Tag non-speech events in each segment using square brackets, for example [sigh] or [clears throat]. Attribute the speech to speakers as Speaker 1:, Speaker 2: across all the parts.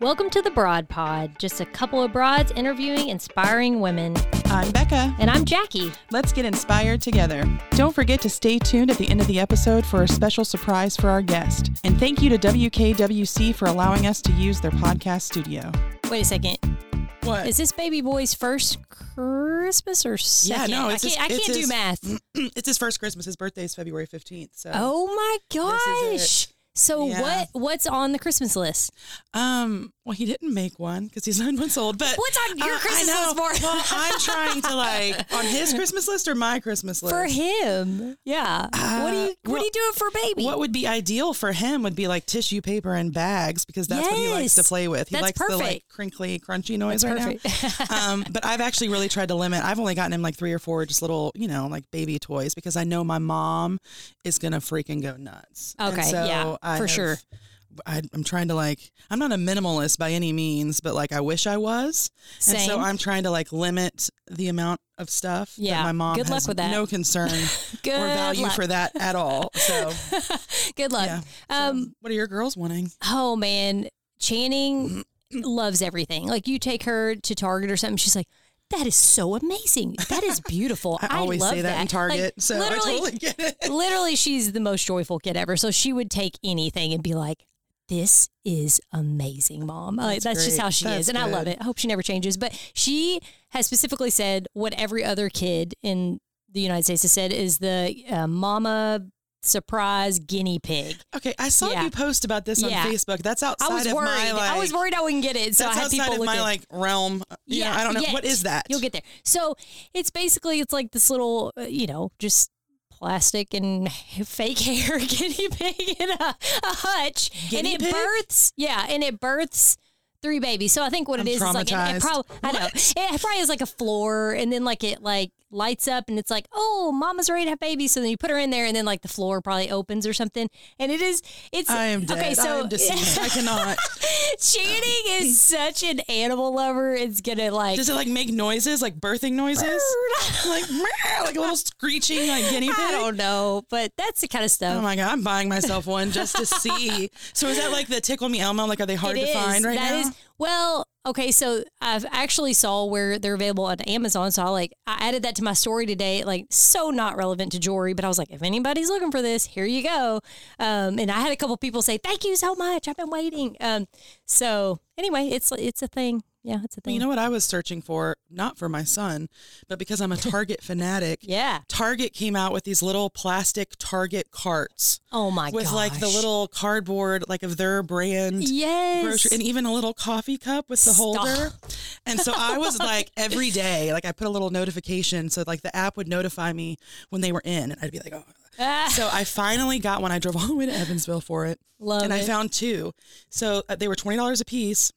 Speaker 1: Welcome to the Broad Pod, just a couple of broads interviewing inspiring women.
Speaker 2: I'm Becca.
Speaker 1: And I'm Jackie.
Speaker 2: Let's get inspired together. Don't forget to stay tuned at the end of the episode for a special surprise for our guest. And thank you to WKWC for allowing us to use their podcast studio.
Speaker 1: Wait a second.
Speaker 2: What?
Speaker 1: Is this baby boy's first Christmas or second?
Speaker 2: Yeah, no,
Speaker 1: I can't,
Speaker 2: his-
Speaker 1: I can't do
Speaker 2: his-
Speaker 1: math. [clears throat]
Speaker 2: it's his first Christmas. His birthday is February 15th. So,
Speaker 1: Oh my gosh. So
Speaker 2: Yeah.
Speaker 1: what what's on the Christmas list?
Speaker 2: um, well, he didn't make one because he's [laughs] nine months old. But
Speaker 1: What's on your
Speaker 2: Uh,
Speaker 1: Christmas list for?
Speaker 2: well, I'm trying to like [laughs] on his Christmas list or my Christmas list.
Speaker 1: For him. Yeah. what do you what
Speaker 2: well,
Speaker 1: do you do for baby?
Speaker 2: What would be ideal for him would be like tissue paper and bags because that's what he likes to play with. He
Speaker 1: That's
Speaker 2: likes the like crinkly, crunchy noise
Speaker 1: That's
Speaker 2: right
Speaker 1: perfect.
Speaker 2: now. [laughs] um, but I've actually really tried to limit. I've only gotten him like three or four just little, you know, like baby toys because I know my mom is gonna freaking go nuts. And
Speaker 1: Okay,
Speaker 2: so
Speaker 1: yeah,
Speaker 2: I
Speaker 1: for
Speaker 2: have-
Speaker 1: sure.
Speaker 2: I, I'm trying to like. I'm not a minimalist by any means, but like I wish I was. And so I'm trying to like limit the amount of stuff
Speaker 1: Yeah,
Speaker 2: that my mom
Speaker 1: good luck with that.
Speaker 2: no concern [laughs]
Speaker 1: Good
Speaker 2: or value
Speaker 1: luck.
Speaker 2: for that at all. So [laughs]
Speaker 1: Good luck.
Speaker 2: yeah. So,
Speaker 1: Um
Speaker 2: what are your girls wanting?
Speaker 1: oh man, Channing [clears throat] loves everything. Like you take her to Target or something, she's like, "That is so amazing. That is beautiful." [laughs]
Speaker 2: I always
Speaker 1: love
Speaker 2: say that, in
Speaker 1: Like,
Speaker 2: Target, so I totally get it. [laughs]
Speaker 1: literally, she's the most joyful kid ever. So she would take anything and be like, "This is amazing, mom." Like,
Speaker 2: That's
Speaker 1: that's just how she
Speaker 2: That's
Speaker 1: is, and I love it. I hope she never changes. But she has specifically said what every other kid in the United States has said is the uh, mama surprise guinea pig.
Speaker 2: Okay, I saw
Speaker 1: Yeah.
Speaker 2: you post about this on
Speaker 1: Yeah.
Speaker 2: Facebook. That's outside
Speaker 1: I was
Speaker 2: of
Speaker 1: worried.
Speaker 2: my like.
Speaker 1: I was worried I wouldn't get it, so
Speaker 2: that's
Speaker 1: I had
Speaker 2: outside
Speaker 1: people
Speaker 2: of
Speaker 1: look
Speaker 2: my
Speaker 1: at
Speaker 2: like realm. You know, I don't know
Speaker 1: yet.
Speaker 2: what is that.
Speaker 1: You'll get there. So it's basically it's like this little, uh, you know, just plastic and [laughs] fake hair [laughs] guinea pig in a, a hutch,
Speaker 2: Guinea
Speaker 1: and it
Speaker 2: pig?
Speaker 1: births. Yeah, and it births. Three babies. So I think what
Speaker 2: I'm
Speaker 1: it is is like it, it probably I know it probably is like a floor, and then like it like lights up, and it's like oh, mama's ready to have babies. So then you put her in there, and then like the floor probably opens or something, and it is it's
Speaker 2: I am dead.
Speaker 1: okay. So
Speaker 2: I. I cannot. [laughs]
Speaker 1: Channing is such an animal lover. It's gonna like
Speaker 2: Does it like make noises, like birthing noises, [laughs] like like a little screeching, like guinea pig?
Speaker 1: I don't know, but that's the kind of stuff.
Speaker 2: Oh my god, I'm buying myself one just to see. So is that like the Tickle Me Elmo? Like, are they hard
Speaker 1: It
Speaker 2: to
Speaker 1: is.
Speaker 2: find right
Speaker 1: That
Speaker 2: now?
Speaker 1: is- well, okay. So I've actually saw where they're available on Amazon. So I like I added that to my story today. Like so not relevant to jewelry, but I was like, if anybody's looking for this, here you go. Um, and I had a couple people say, thank you so much. I've been waiting. Um, so anyway, it's it's a thing. Yeah, it's a
Speaker 2: Well,
Speaker 1: thing.
Speaker 2: you know what I was searching for? Not for my son, but because I'm a [laughs] Target fanatic.
Speaker 1: yeah.
Speaker 2: Target came out with these little plastic Target carts
Speaker 1: Oh my gosh.
Speaker 2: with
Speaker 1: gosh.
Speaker 2: like the little cardboard, like of their brand.
Speaker 1: yes.
Speaker 2: grocery and even a little coffee cup with the
Speaker 1: Stop.
Speaker 2: holder. And so I was [laughs] like every day, like I put a little notification so like the app would notify me when they were in and I'd be like, oh.
Speaker 1: Ah,
Speaker 2: So I finally got one. I drove all the way to Evansville for it
Speaker 1: love
Speaker 2: and I
Speaker 1: it.
Speaker 2: found two. So uh, they were $20 a piece.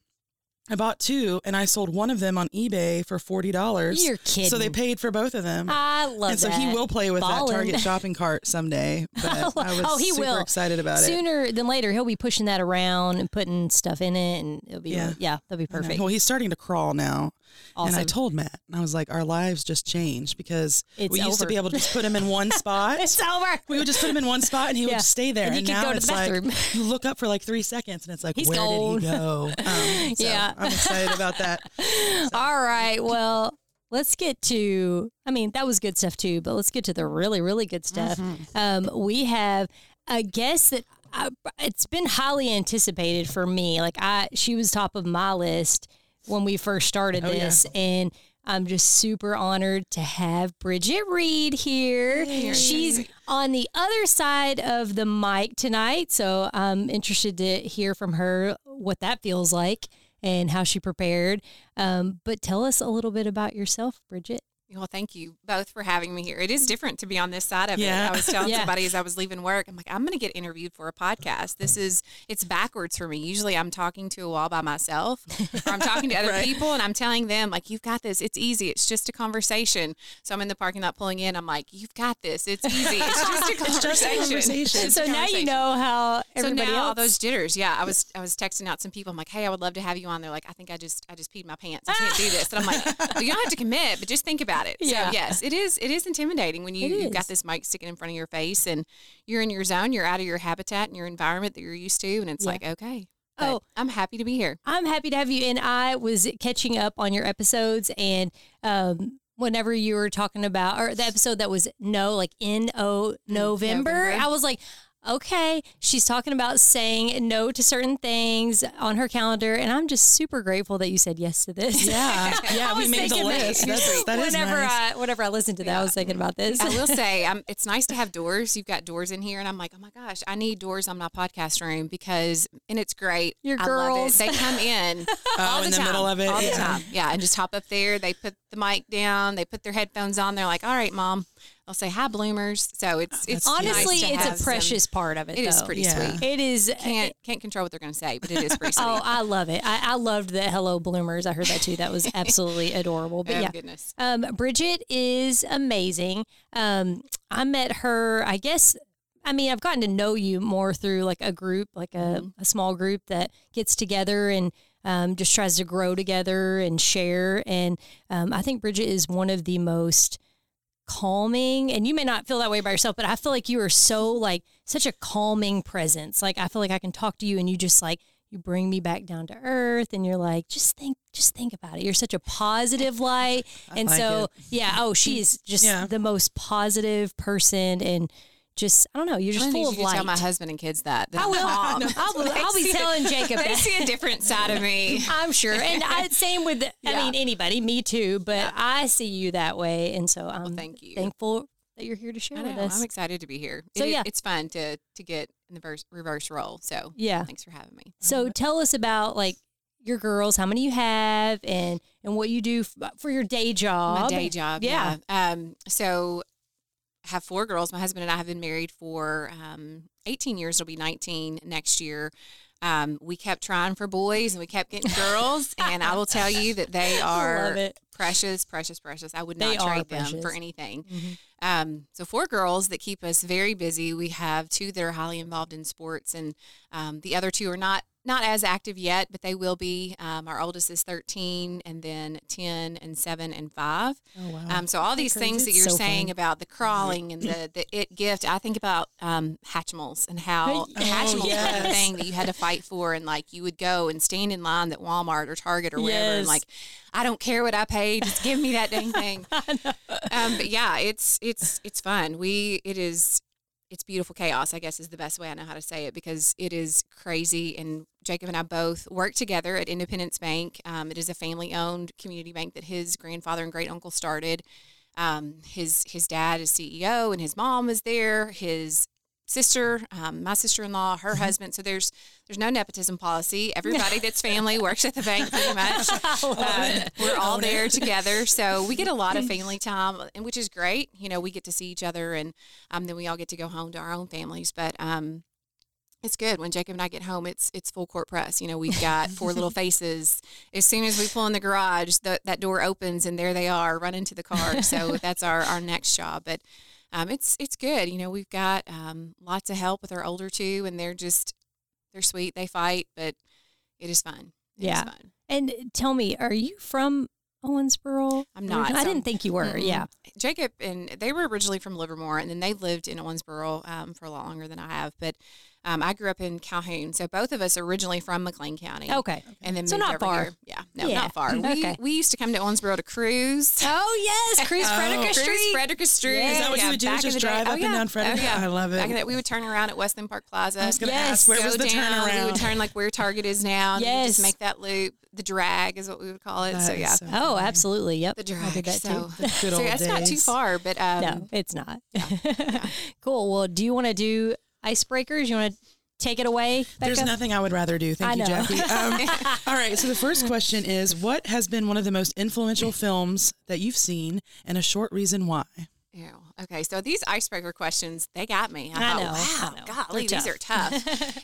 Speaker 2: I bought two and I sold one of them on eBay for $40.
Speaker 1: You're kidding.
Speaker 2: So they paid for both of them.
Speaker 1: I love
Speaker 2: and so he will play with
Speaker 1: Ballin'.
Speaker 2: that Target shopping cart someday. [laughs] But I was
Speaker 1: Oh, he
Speaker 2: super
Speaker 1: will.
Speaker 2: excited about it.
Speaker 1: Sooner than later, he'll be pushing that around and putting stuff in it, and it'll be
Speaker 2: Yeah.
Speaker 1: yeah, yeah that'll be perfect.
Speaker 2: Well, he's starting to crawl now.
Speaker 1: Awesome.
Speaker 2: And I told Matt, and I was like, our lives just changed because
Speaker 1: It's
Speaker 2: we used to be able to just put him in one [laughs] spot.
Speaker 1: it's over.
Speaker 2: we would just put him in one spot and he would
Speaker 1: Yeah.
Speaker 2: just stay there.
Speaker 1: And
Speaker 2: And, now
Speaker 1: go to
Speaker 2: it's
Speaker 1: the
Speaker 2: like you look up for like three seconds and it's like,
Speaker 1: He's
Speaker 2: where
Speaker 1: gone.
Speaker 2: did he go? [laughs] Um, so
Speaker 1: Yeah.
Speaker 2: I'm excited about that. [laughs]
Speaker 1: All right. Well, let's get to. I mean, that was good stuff too, but let's get to the really, really good stuff.
Speaker 2: Mm-hmm.
Speaker 1: Um, we have a guest that I, it's been highly anticipated for me. Like I, she was top of my list when we first started
Speaker 2: Oh, yeah.
Speaker 1: this, and. I'm just super honored to have Bridget Reid here. She's on the other side of the mic tonight, so I'm interested to hear from her what that feels like and how she prepared. Um, but tell us a little bit about yourself, Bridget.
Speaker 3: Well, thank you both for having me here. It is different to be on this side of
Speaker 2: Yeah.
Speaker 3: it. I was telling [laughs]
Speaker 1: Yeah.
Speaker 3: somebody as I was leaving work, I'm like, I'm going to get interviewed for a podcast. This is, it's backwards for me. Usually I'm talking to a wall by myself or I'm talking to [laughs] other
Speaker 2: Right.
Speaker 3: people and I'm telling them, like, you've got this. It's easy. It's just a conversation. So I'm in the parking lot pulling in. I'm like, you've got this. It's easy. It's just a [laughs] conversation.
Speaker 2: just a conversation.
Speaker 1: So
Speaker 3: a
Speaker 1: now you know how everybody
Speaker 3: so now
Speaker 1: else.
Speaker 3: all those jitters, yeah. I was I was texting out some people. I'm like, hey, I would love to have you on. They're like, I think I just I just peed my pants. I can't do this. And I'm like, [laughs] well, you don't have to commit, but just think about it.
Speaker 1: Yeah.
Speaker 3: So yes, it is it is intimidating when you you've got this mic sticking in front of your face and you're in your zone, you're out of your habitat and your environment that you're used to, and it's
Speaker 1: Yeah.
Speaker 3: like, okay,
Speaker 1: Oh.
Speaker 3: I'm happy to be here.
Speaker 1: I'm happy to have you. And I was catching up on your episodes, and um, whenever you were talking about, or the episode that was no, like N O November,
Speaker 3: November.
Speaker 1: I was like, okay, she's talking about saying no to certain things on her calendar, and I'm just super grateful that you said yes to this.
Speaker 2: Yeah, [laughs] yeah, we
Speaker 1: was
Speaker 2: made the
Speaker 1: thinking that-
Speaker 2: list. That's, [laughs] that is
Speaker 1: whenever
Speaker 2: nice.
Speaker 1: I whenever I listened to that, I was thinking about this.
Speaker 3: I will [laughs] say, um, it's nice to have doors. You've got doors in here, and I'm like, oh my gosh, I need doors on my podcast room because, and it's great.
Speaker 1: Your
Speaker 3: I love
Speaker 1: girls.
Speaker 3: it. They come in all
Speaker 2: Oh,
Speaker 3: the
Speaker 2: in the
Speaker 3: time,
Speaker 2: middle of it,
Speaker 3: all
Speaker 2: yeah.
Speaker 3: the time. Yeah, and just hop up there. They put the mic down. They put their headphones on. They're like, all right, mom. They'll say hi, bloomers. So it's it's nice
Speaker 1: Honestly,
Speaker 3: to
Speaker 1: it's a
Speaker 3: some-
Speaker 1: precious part of it.
Speaker 3: It is
Speaker 1: though.
Speaker 3: pretty
Speaker 2: Yeah.
Speaker 3: sweet.
Speaker 1: It is.
Speaker 3: Can't can't control what they're going to say, but it is pretty [laughs] sweet.
Speaker 1: Oh, I love it. I, I loved the Hello Bloomers. I heard that too. That was [laughs] absolutely adorable. But
Speaker 3: oh
Speaker 1: yeah,
Speaker 3: goodness.
Speaker 1: um, Bridget is amazing. Um, I met her, I guess. I mean, I've gotten to know you more through like a group, like a,
Speaker 3: Mm-hmm.
Speaker 1: a small group that gets together and um, just tries to grow together and share. And um, I think Bridget is one of the most calming and you may not feel that way by yourself but i feel like you are so like such a calming presence like i feel like i can talk to you and you just like you bring me back down to earth and you're like just think just think about it you're such a positive light [laughs] and
Speaker 2: like
Speaker 1: so
Speaker 2: it.
Speaker 1: yeah oh she's just
Speaker 2: Yeah.
Speaker 1: the most positive person and just i don't know you're
Speaker 3: I
Speaker 1: just full of
Speaker 3: you to
Speaker 1: light
Speaker 3: tell my husband and kids that. that
Speaker 1: I will.
Speaker 3: calm.
Speaker 1: I'll, [laughs] I'll be telling Jacob
Speaker 3: They
Speaker 1: that.
Speaker 3: see a different side of me. [laughs]
Speaker 1: I'm sure, and I, [laughs] same with I
Speaker 3: Yeah.
Speaker 1: mean anybody, me too. But I see you that way, and so I'm
Speaker 3: thank you.
Speaker 1: thankful that you're here to share
Speaker 3: I
Speaker 1: with us.
Speaker 3: I'm excited to be here.
Speaker 1: So,
Speaker 3: It-
Speaker 1: yeah.
Speaker 3: it's fun to to get in the verse, reverse role. So
Speaker 1: Yeah.
Speaker 3: thanks for having me.
Speaker 1: So tell us about like your girls, how many you have, and and what you do f- for your day job.
Speaker 3: My day job.
Speaker 1: Yeah.
Speaker 3: Yeah. Um. So I have four girls. My husband and I have been married for um 18 years. It'll be 19 next year. Um, we kept trying for boys and we kept getting girls, [laughs] and I will tell you that they are precious, precious, precious. I would not
Speaker 1: are
Speaker 3: trade them
Speaker 1: precious. Mm-hmm.
Speaker 3: for anything. Um, so four girls that keep us very busy. We have two that are highly involved in sports, and um, the other two are not not as active yet, but they will be. Um, our oldest is 13, and then 10 and 7 and 5.
Speaker 2: Oh wow.
Speaker 3: Um, so all these things that you're
Speaker 1: so
Speaker 3: saying
Speaker 1: fun.
Speaker 3: about the crawling and the, the it gift, I think about um, Hatchimals and how
Speaker 1: Oh,
Speaker 3: Hatchimals was
Speaker 2: yes.
Speaker 3: the thing that you had to fight for, and like you would go and stand in line at Walmart or Target or wherever,
Speaker 1: Yes.
Speaker 3: and like I don't care what I pay, just give me that dang [laughs] thing. um, but yeah, it's it's it's fun. We it is it's beautiful chaos. I guess is the best way I know how to say it because it is crazy. And Jacob and I both work together at Independence Bank. Um, it is a family owned community bank that his grandfather and great uncle started. Um, his his dad is CEO and his mom is there. His sister, um, my sister in law, her husband. So there's there's no nepotism policy. [laughs] Everybody that's family works at the bank pretty [laughs] much. Um, we're all there together, so we get a lot of family [laughs] time, and which is great. You know, we get to see each other, and um, then we all get to go home to our own families. But um, it's good when Jacob and I get home. It's it's full court press. You know, we've got four little faces. As soon as we pull in the garage, the, that door opens, and there they are, running to the car. So that's our our next job. But um, it's it's good. You know, we've got um, lots of help with our older two, and they're just they're sweet. They fight, but it is fun. It is
Speaker 1: Yeah.
Speaker 3: fun.
Speaker 1: And tell me, are you from Owensboro?
Speaker 3: I'm not,
Speaker 1: I didn't think you were.
Speaker 3: Mm-mm.
Speaker 1: Yeah.
Speaker 3: Jacob and they were originally from Livermore, and then they lived in Owensboro um, for a lot longer than I have. But um, I grew up in Calhoun, so both of us originally from McLean County.
Speaker 1: Okay.
Speaker 3: and then
Speaker 1: So
Speaker 3: moved
Speaker 1: not
Speaker 3: over
Speaker 1: far.
Speaker 3: Here. Yeah, no,
Speaker 1: Yeah.
Speaker 3: not far. We
Speaker 1: Okay.
Speaker 3: we used to come to Owensboro to cruise. [laughs]
Speaker 1: Oh yes, Cruise [laughs]
Speaker 2: Oh.
Speaker 1: Frederica
Speaker 3: Cruise
Speaker 1: Street.
Speaker 3: Frederica Street.
Speaker 1: Yeah. Is that
Speaker 2: what you would do,
Speaker 3: back
Speaker 2: just
Speaker 3: the day.
Speaker 2: drive
Speaker 3: Oh,
Speaker 2: up and down Frederica?
Speaker 3: Oh, yeah.
Speaker 2: I love it.
Speaker 3: Back in the, we would turn around at Wesleyan Park Plaza.
Speaker 2: I was going to
Speaker 1: Yes.
Speaker 2: ask where
Speaker 3: Go
Speaker 2: was the
Speaker 3: down, We would turn like where Target is now. and
Speaker 1: Yes.
Speaker 3: just make that loop. The drag is what we would call it.
Speaker 2: That
Speaker 3: so yeah,
Speaker 2: so
Speaker 1: Oh,
Speaker 2: funny.
Speaker 1: absolutely. Yep.
Speaker 3: the
Speaker 1: I
Speaker 3: drag.
Speaker 1: did that
Speaker 3: so
Speaker 1: too. [laughs]
Speaker 3: So
Speaker 2: old
Speaker 3: yeah, it's not too far, but um,
Speaker 1: no, it's not. [laughs] cool. Well, do you want to do icebreakers? You want to take it away?
Speaker 2: There's nothing I would rather do. Thank
Speaker 1: I
Speaker 2: you,
Speaker 1: know.
Speaker 2: Jackie. [laughs] Um, all right. So the first question is, what has been one of the most influential films that you've seen, and a short reason why?
Speaker 3: Ew. Okay, so these icebreaker questions, they got me. I,
Speaker 1: I
Speaker 3: thought,
Speaker 1: know, I
Speaker 3: wow,
Speaker 1: know.
Speaker 3: golly,
Speaker 1: They're
Speaker 3: these are tough.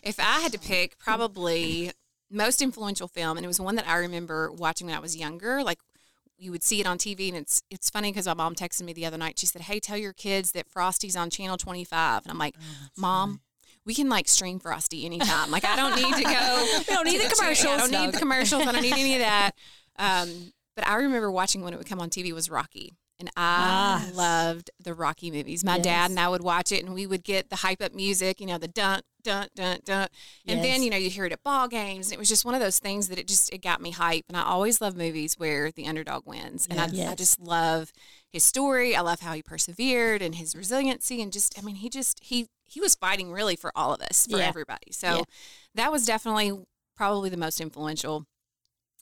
Speaker 3: if I had to pick, probably most influential film, and it was one that I remember watching when I was younger, like you would see it on TV, and it's it's funny because my mom texted me the other night. She said, "Hey, tell your kids that Frosty's on Channel 25," and I'm like, "Mom." We can like stream Frosty anytime. Like I don't need to go. [laughs]
Speaker 1: We don't need the
Speaker 3: cha- [laughs] I
Speaker 1: commercials,
Speaker 3: don't need the commercials. I don't need any of that. [laughs] Um, but I remember watching when it would come on TV was Rocky, and I
Speaker 1: Ah.
Speaker 3: loved the Rocky movies. My
Speaker 1: Yes.
Speaker 3: dad and I would watch it, and we would get the hype up music, you know, the dun dun dun dun, and then you know you'd hear it at ball games, and it was just one of those things that it just it got me hype. And I always love movies where the underdog wins, and I, I
Speaker 1: Yes.
Speaker 3: just love his story. I love how he persevered and his resiliency, and just I mean he just he he was fighting really for all of us, for
Speaker 1: Yeah.
Speaker 3: everybody. So
Speaker 1: Yeah.
Speaker 3: that was definitely probably the most influential.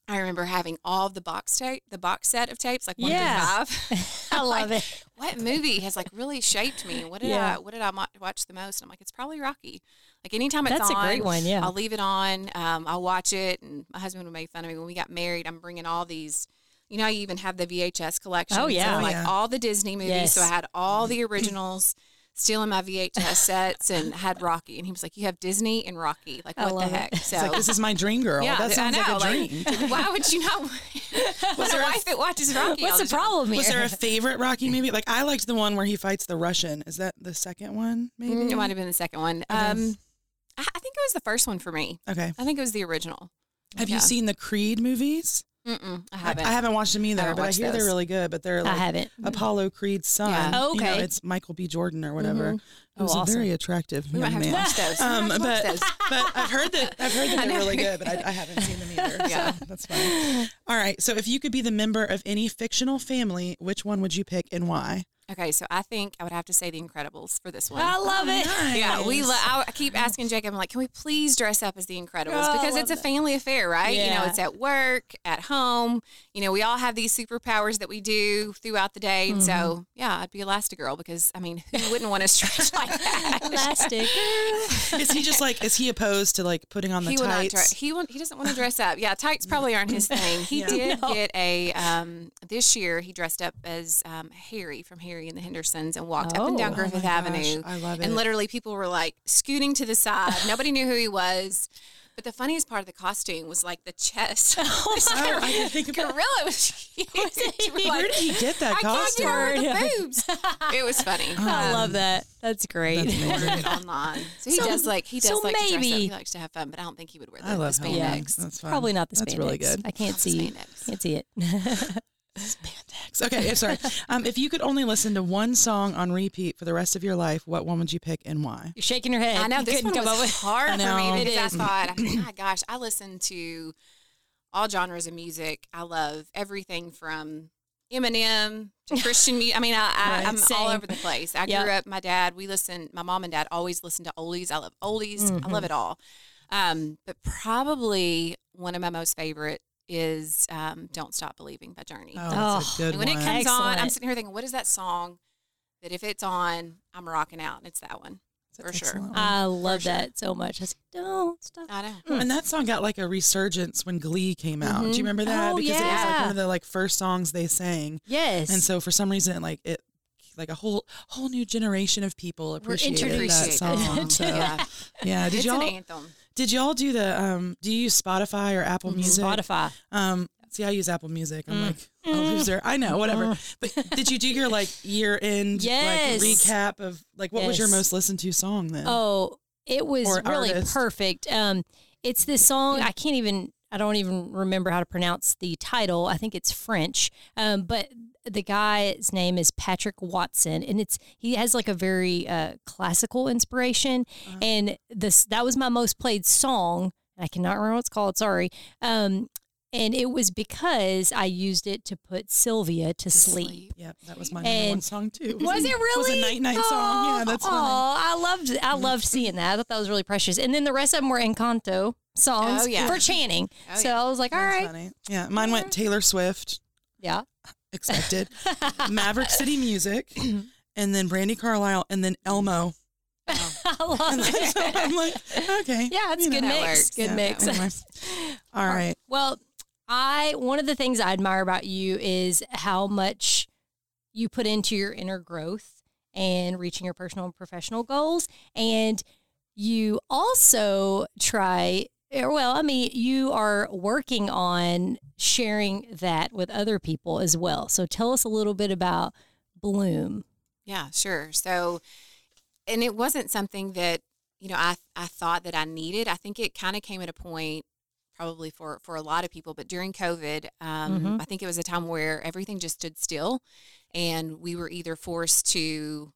Speaker 3: I remember having all the box tape, the box set of tapes, like one
Speaker 1: Yeah.
Speaker 3: through five. [laughs] [laughs]
Speaker 1: I
Speaker 3: Like,
Speaker 1: love it.
Speaker 3: What movie has like really shaped me? What did
Speaker 1: Yeah.
Speaker 3: I what did I watch the most? I'm like, it's probably Rocky. Like anytime it's
Speaker 1: That's a
Speaker 3: on,
Speaker 1: great one. Yeah.
Speaker 3: I'll leave it on. Um, I'll watch it, and my husband would make fun of me when we got married. I'm bringing all these. You know, you even have the VHS collection.
Speaker 1: Oh, yeah.
Speaker 3: so,
Speaker 1: Oh,
Speaker 3: like
Speaker 2: yeah.
Speaker 3: all the Disney movies. So I had all the originals. Still in my VHS sets and had Rocky, and he was like, "You have Disney and Rocky, like
Speaker 1: I
Speaker 3: what the
Speaker 1: love it.
Speaker 3: heck?"
Speaker 1: It's
Speaker 3: So
Speaker 2: It's like, this is my dream girl.
Speaker 3: yeah,
Speaker 2: that sounds
Speaker 3: I know.
Speaker 2: like a dream. [laughs]
Speaker 3: why would you not? [laughs] What's a
Speaker 2: there a-
Speaker 3: wife that watches Rocky?
Speaker 1: What's
Speaker 3: all
Speaker 1: the problem here?
Speaker 2: Was there a favorite Rocky movie? Like I liked the one where he fights the Russian. Is that the second one? Maybe.
Speaker 3: Mm, It might have been the second one. Um, I, I think it was the first one for me.
Speaker 2: Okay.
Speaker 3: I think it was the original.
Speaker 2: Have
Speaker 3: Yeah.
Speaker 2: you seen the Creed movies?
Speaker 3: Mm-mm, I
Speaker 2: I,
Speaker 3: haven't.
Speaker 2: I haven't watched them either,
Speaker 3: haven't
Speaker 2: but I
Speaker 3: watched
Speaker 2: hear they're really good. But they're like
Speaker 1: I
Speaker 2: like
Speaker 1: haven't.
Speaker 2: Apollo Creed's son.
Speaker 3: Yeah.
Speaker 1: Oh,
Speaker 2: You know,
Speaker 1: okay.
Speaker 2: it's Michael B. Jordan or whatever.
Speaker 3: Mhm.
Speaker 2: Who's
Speaker 1: Oh,
Speaker 2: a
Speaker 1: awesome.
Speaker 2: very attractive
Speaker 3: we might
Speaker 2: young
Speaker 3: have to
Speaker 2: man.
Speaker 3: watch those. We
Speaker 2: Um,
Speaker 3: might have to watch
Speaker 2: but
Speaker 3: those.
Speaker 2: but I've heard that I've heard that [laughs] they're really good, but I, I haven't seen them either.
Speaker 3: Yeah.
Speaker 2: so that's fine. All right. So if you could be the member of any fictional family, which one would you pick and why?
Speaker 3: Okay, so I think I would have to say The Incredibles for this one.
Speaker 1: I love it. [laughs]
Speaker 3: Yeah, we. Lo- I I keep asking Jacob. I'm like, can we please dress up as the Incredibles
Speaker 1: Oh,
Speaker 3: because it's a
Speaker 1: love that.
Speaker 3: family affair, right? You know, it's at work, at home. You know, we all have these superpowers that we do throughout the day, and
Speaker 1: Mm-hmm.
Speaker 3: so yeah, I'd be Elastigirl because I mean, who wouldn't want to stretch like that? [laughs]
Speaker 1: Elastic.
Speaker 2: Is he just like is he opposed to like putting on the
Speaker 3: he will not
Speaker 2: tights?
Speaker 3: dress. He won't, he doesn't want to dress up. Yeah, tights probably aren't his [laughs] thing. He
Speaker 2: Yeah.
Speaker 3: did
Speaker 1: No.
Speaker 3: get a um, this year. He dressed up as um, Harry from Harry and the Hendersons and walked up and down
Speaker 1: Oh.
Speaker 2: Oh
Speaker 3: Griffith Avenue.
Speaker 2: gosh, I love it.
Speaker 3: And literally, people were like scooting to the side. [laughs] Nobody knew who he was. But the funniest part of the costume was like the chest. [laughs]
Speaker 2: Oh, I [laughs] didn't think about
Speaker 3: gorilla was huge.
Speaker 2: Where
Speaker 3: like,
Speaker 2: did he get that
Speaker 3: I can't
Speaker 2: costume?
Speaker 3: get over the
Speaker 1: Yeah.
Speaker 3: boobs. It was funny.
Speaker 1: I
Speaker 3: Um,
Speaker 1: love that. That's great.
Speaker 2: That's
Speaker 3: Ordered
Speaker 2: amazing.
Speaker 3: it online. So he
Speaker 1: So-
Speaker 3: does like he does
Speaker 1: so
Speaker 3: like to dress up.
Speaker 1: maybe-
Speaker 3: He likes to have fun, but I don't think he would wear the,
Speaker 2: I love
Speaker 3: the
Speaker 2: Halloween.
Speaker 3: spandex.
Speaker 2: That's fun.
Speaker 1: Probably not the
Speaker 2: That's
Speaker 1: spandex.
Speaker 2: really good.
Speaker 1: I can't see.
Speaker 3: spandex.
Speaker 1: Can't see it.
Speaker 2: Spandex. Okay, I'm sorry. [laughs] Um, if you could only listen to one song on repeat for the rest of your life, what one would you pick and why?
Speaker 1: You're shaking your head.
Speaker 3: I know
Speaker 1: You
Speaker 3: this
Speaker 1: couldn't
Speaker 3: one
Speaker 1: come
Speaker 3: was
Speaker 1: up with. [laughs]
Speaker 3: hard
Speaker 2: I
Speaker 3: for me
Speaker 1: It
Speaker 3: because. I thought, [clears throat] my gosh, I listen to all genres of music. I love everything from Eminem to [laughs] Christian music. I mean, I, I,
Speaker 1: Right,
Speaker 3: I'm
Speaker 1: same.
Speaker 3: all over the place. I
Speaker 1: Yep.
Speaker 3: grew up. My dad, we listen. My mom and dad always listen to oldies. I love oldies. I
Speaker 1: Mm-hmm.
Speaker 3: love it all. Um, but probably one of my most favorite is um, "Don't Stop Believing" by Journey.
Speaker 2: Oh, that's a
Speaker 1: Oh,
Speaker 2: good
Speaker 3: And when
Speaker 2: one.
Speaker 3: it comes on, I'm sitting here thinking, what is that song that if it's on, I'm rocking out? And it's that one.
Speaker 2: That's
Speaker 3: for sure.
Speaker 2: one.
Speaker 1: I love
Speaker 3: sure.
Speaker 1: that so much. I was like, don't stop.
Speaker 3: I know.
Speaker 2: Well, and that song got like a resurgence when Glee came out. Do
Speaker 3: Mhm.
Speaker 2: you remember that?
Speaker 1: Oh,
Speaker 2: because it was like one of the like first songs they sang,
Speaker 1: Yes.
Speaker 2: and so for some reason, like it, like a whole whole new generation of people appreciated that song. [laughs] So,
Speaker 3: Yeah.
Speaker 2: yeah, did
Speaker 3: it's
Speaker 2: y'all
Speaker 3: an anthem.
Speaker 2: Did y'all do the um? Do you use Spotify or Apple Music?
Speaker 1: Spotify.
Speaker 2: Um, see, I use Apple Music. I'm
Speaker 1: Mm.
Speaker 2: like a loser. I know, whatever. But did you do your like year end
Speaker 1: Yes.
Speaker 2: like recap of like what was your most listened to song then?
Speaker 1: Oh, it was
Speaker 2: Or
Speaker 1: really
Speaker 2: artist.
Speaker 1: perfect. Um, it's this song. I can't even. I don't even remember how to pronounce the title. I think it's French. Um, but the guy's name is Patrick Watson, and it's he has like a very uh, classical inspiration.
Speaker 2: Uh-huh.
Speaker 1: And this that was my most played song. I cannot remember what it's called. Sorry. Um, and it was because I used it to put Sylvia to, sleep.
Speaker 2: Yep, that was my number one song too. [laughs]
Speaker 1: Was it
Speaker 2: It
Speaker 1: really?
Speaker 2: was a night night song. Yeah, that's
Speaker 1: oh,
Speaker 2: funny.
Speaker 1: I loved I loved seeing that. I thought that was really precious. And then the rest of them were Encanto songs
Speaker 3: Oh, yeah.
Speaker 1: for Channing.
Speaker 3: Oh,
Speaker 1: so
Speaker 3: yeah.
Speaker 1: I was like, all
Speaker 2: That's
Speaker 1: right,
Speaker 2: funny. Yeah, mine went Taylor Swift,
Speaker 1: yeah.
Speaker 2: expected, [laughs] Maverick City Music, [clears throat] and then Brandi Carlile, and then Elmo. [laughs]
Speaker 1: I love it.
Speaker 2: so I'm like, okay. [laughs]
Speaker 1: Yeah, it's good
Speaker 2: know.
Speaker 1: Mix. Good
Speaker 2: Yeah,
Speaker 1: mix.
Speaker 2: anyway. All right.
Speaker 1: Well, I one of the things I admire about you is how much you put into your inner growth and reaching your personal and professional goals. And you also try well, I mean, you are working on sharing that with other people as well. So tell us a little bit about Bloom.
Speaker 3: Yeah, sure. So, and it wasn't something that you know I I thought that I needed. I think it kind of came at a point probably for for a lot of people. But during COVID, um,
Speaker 1: Mhm.
Speaker 3: I think it was a time where everything just stood still, and we were either forced to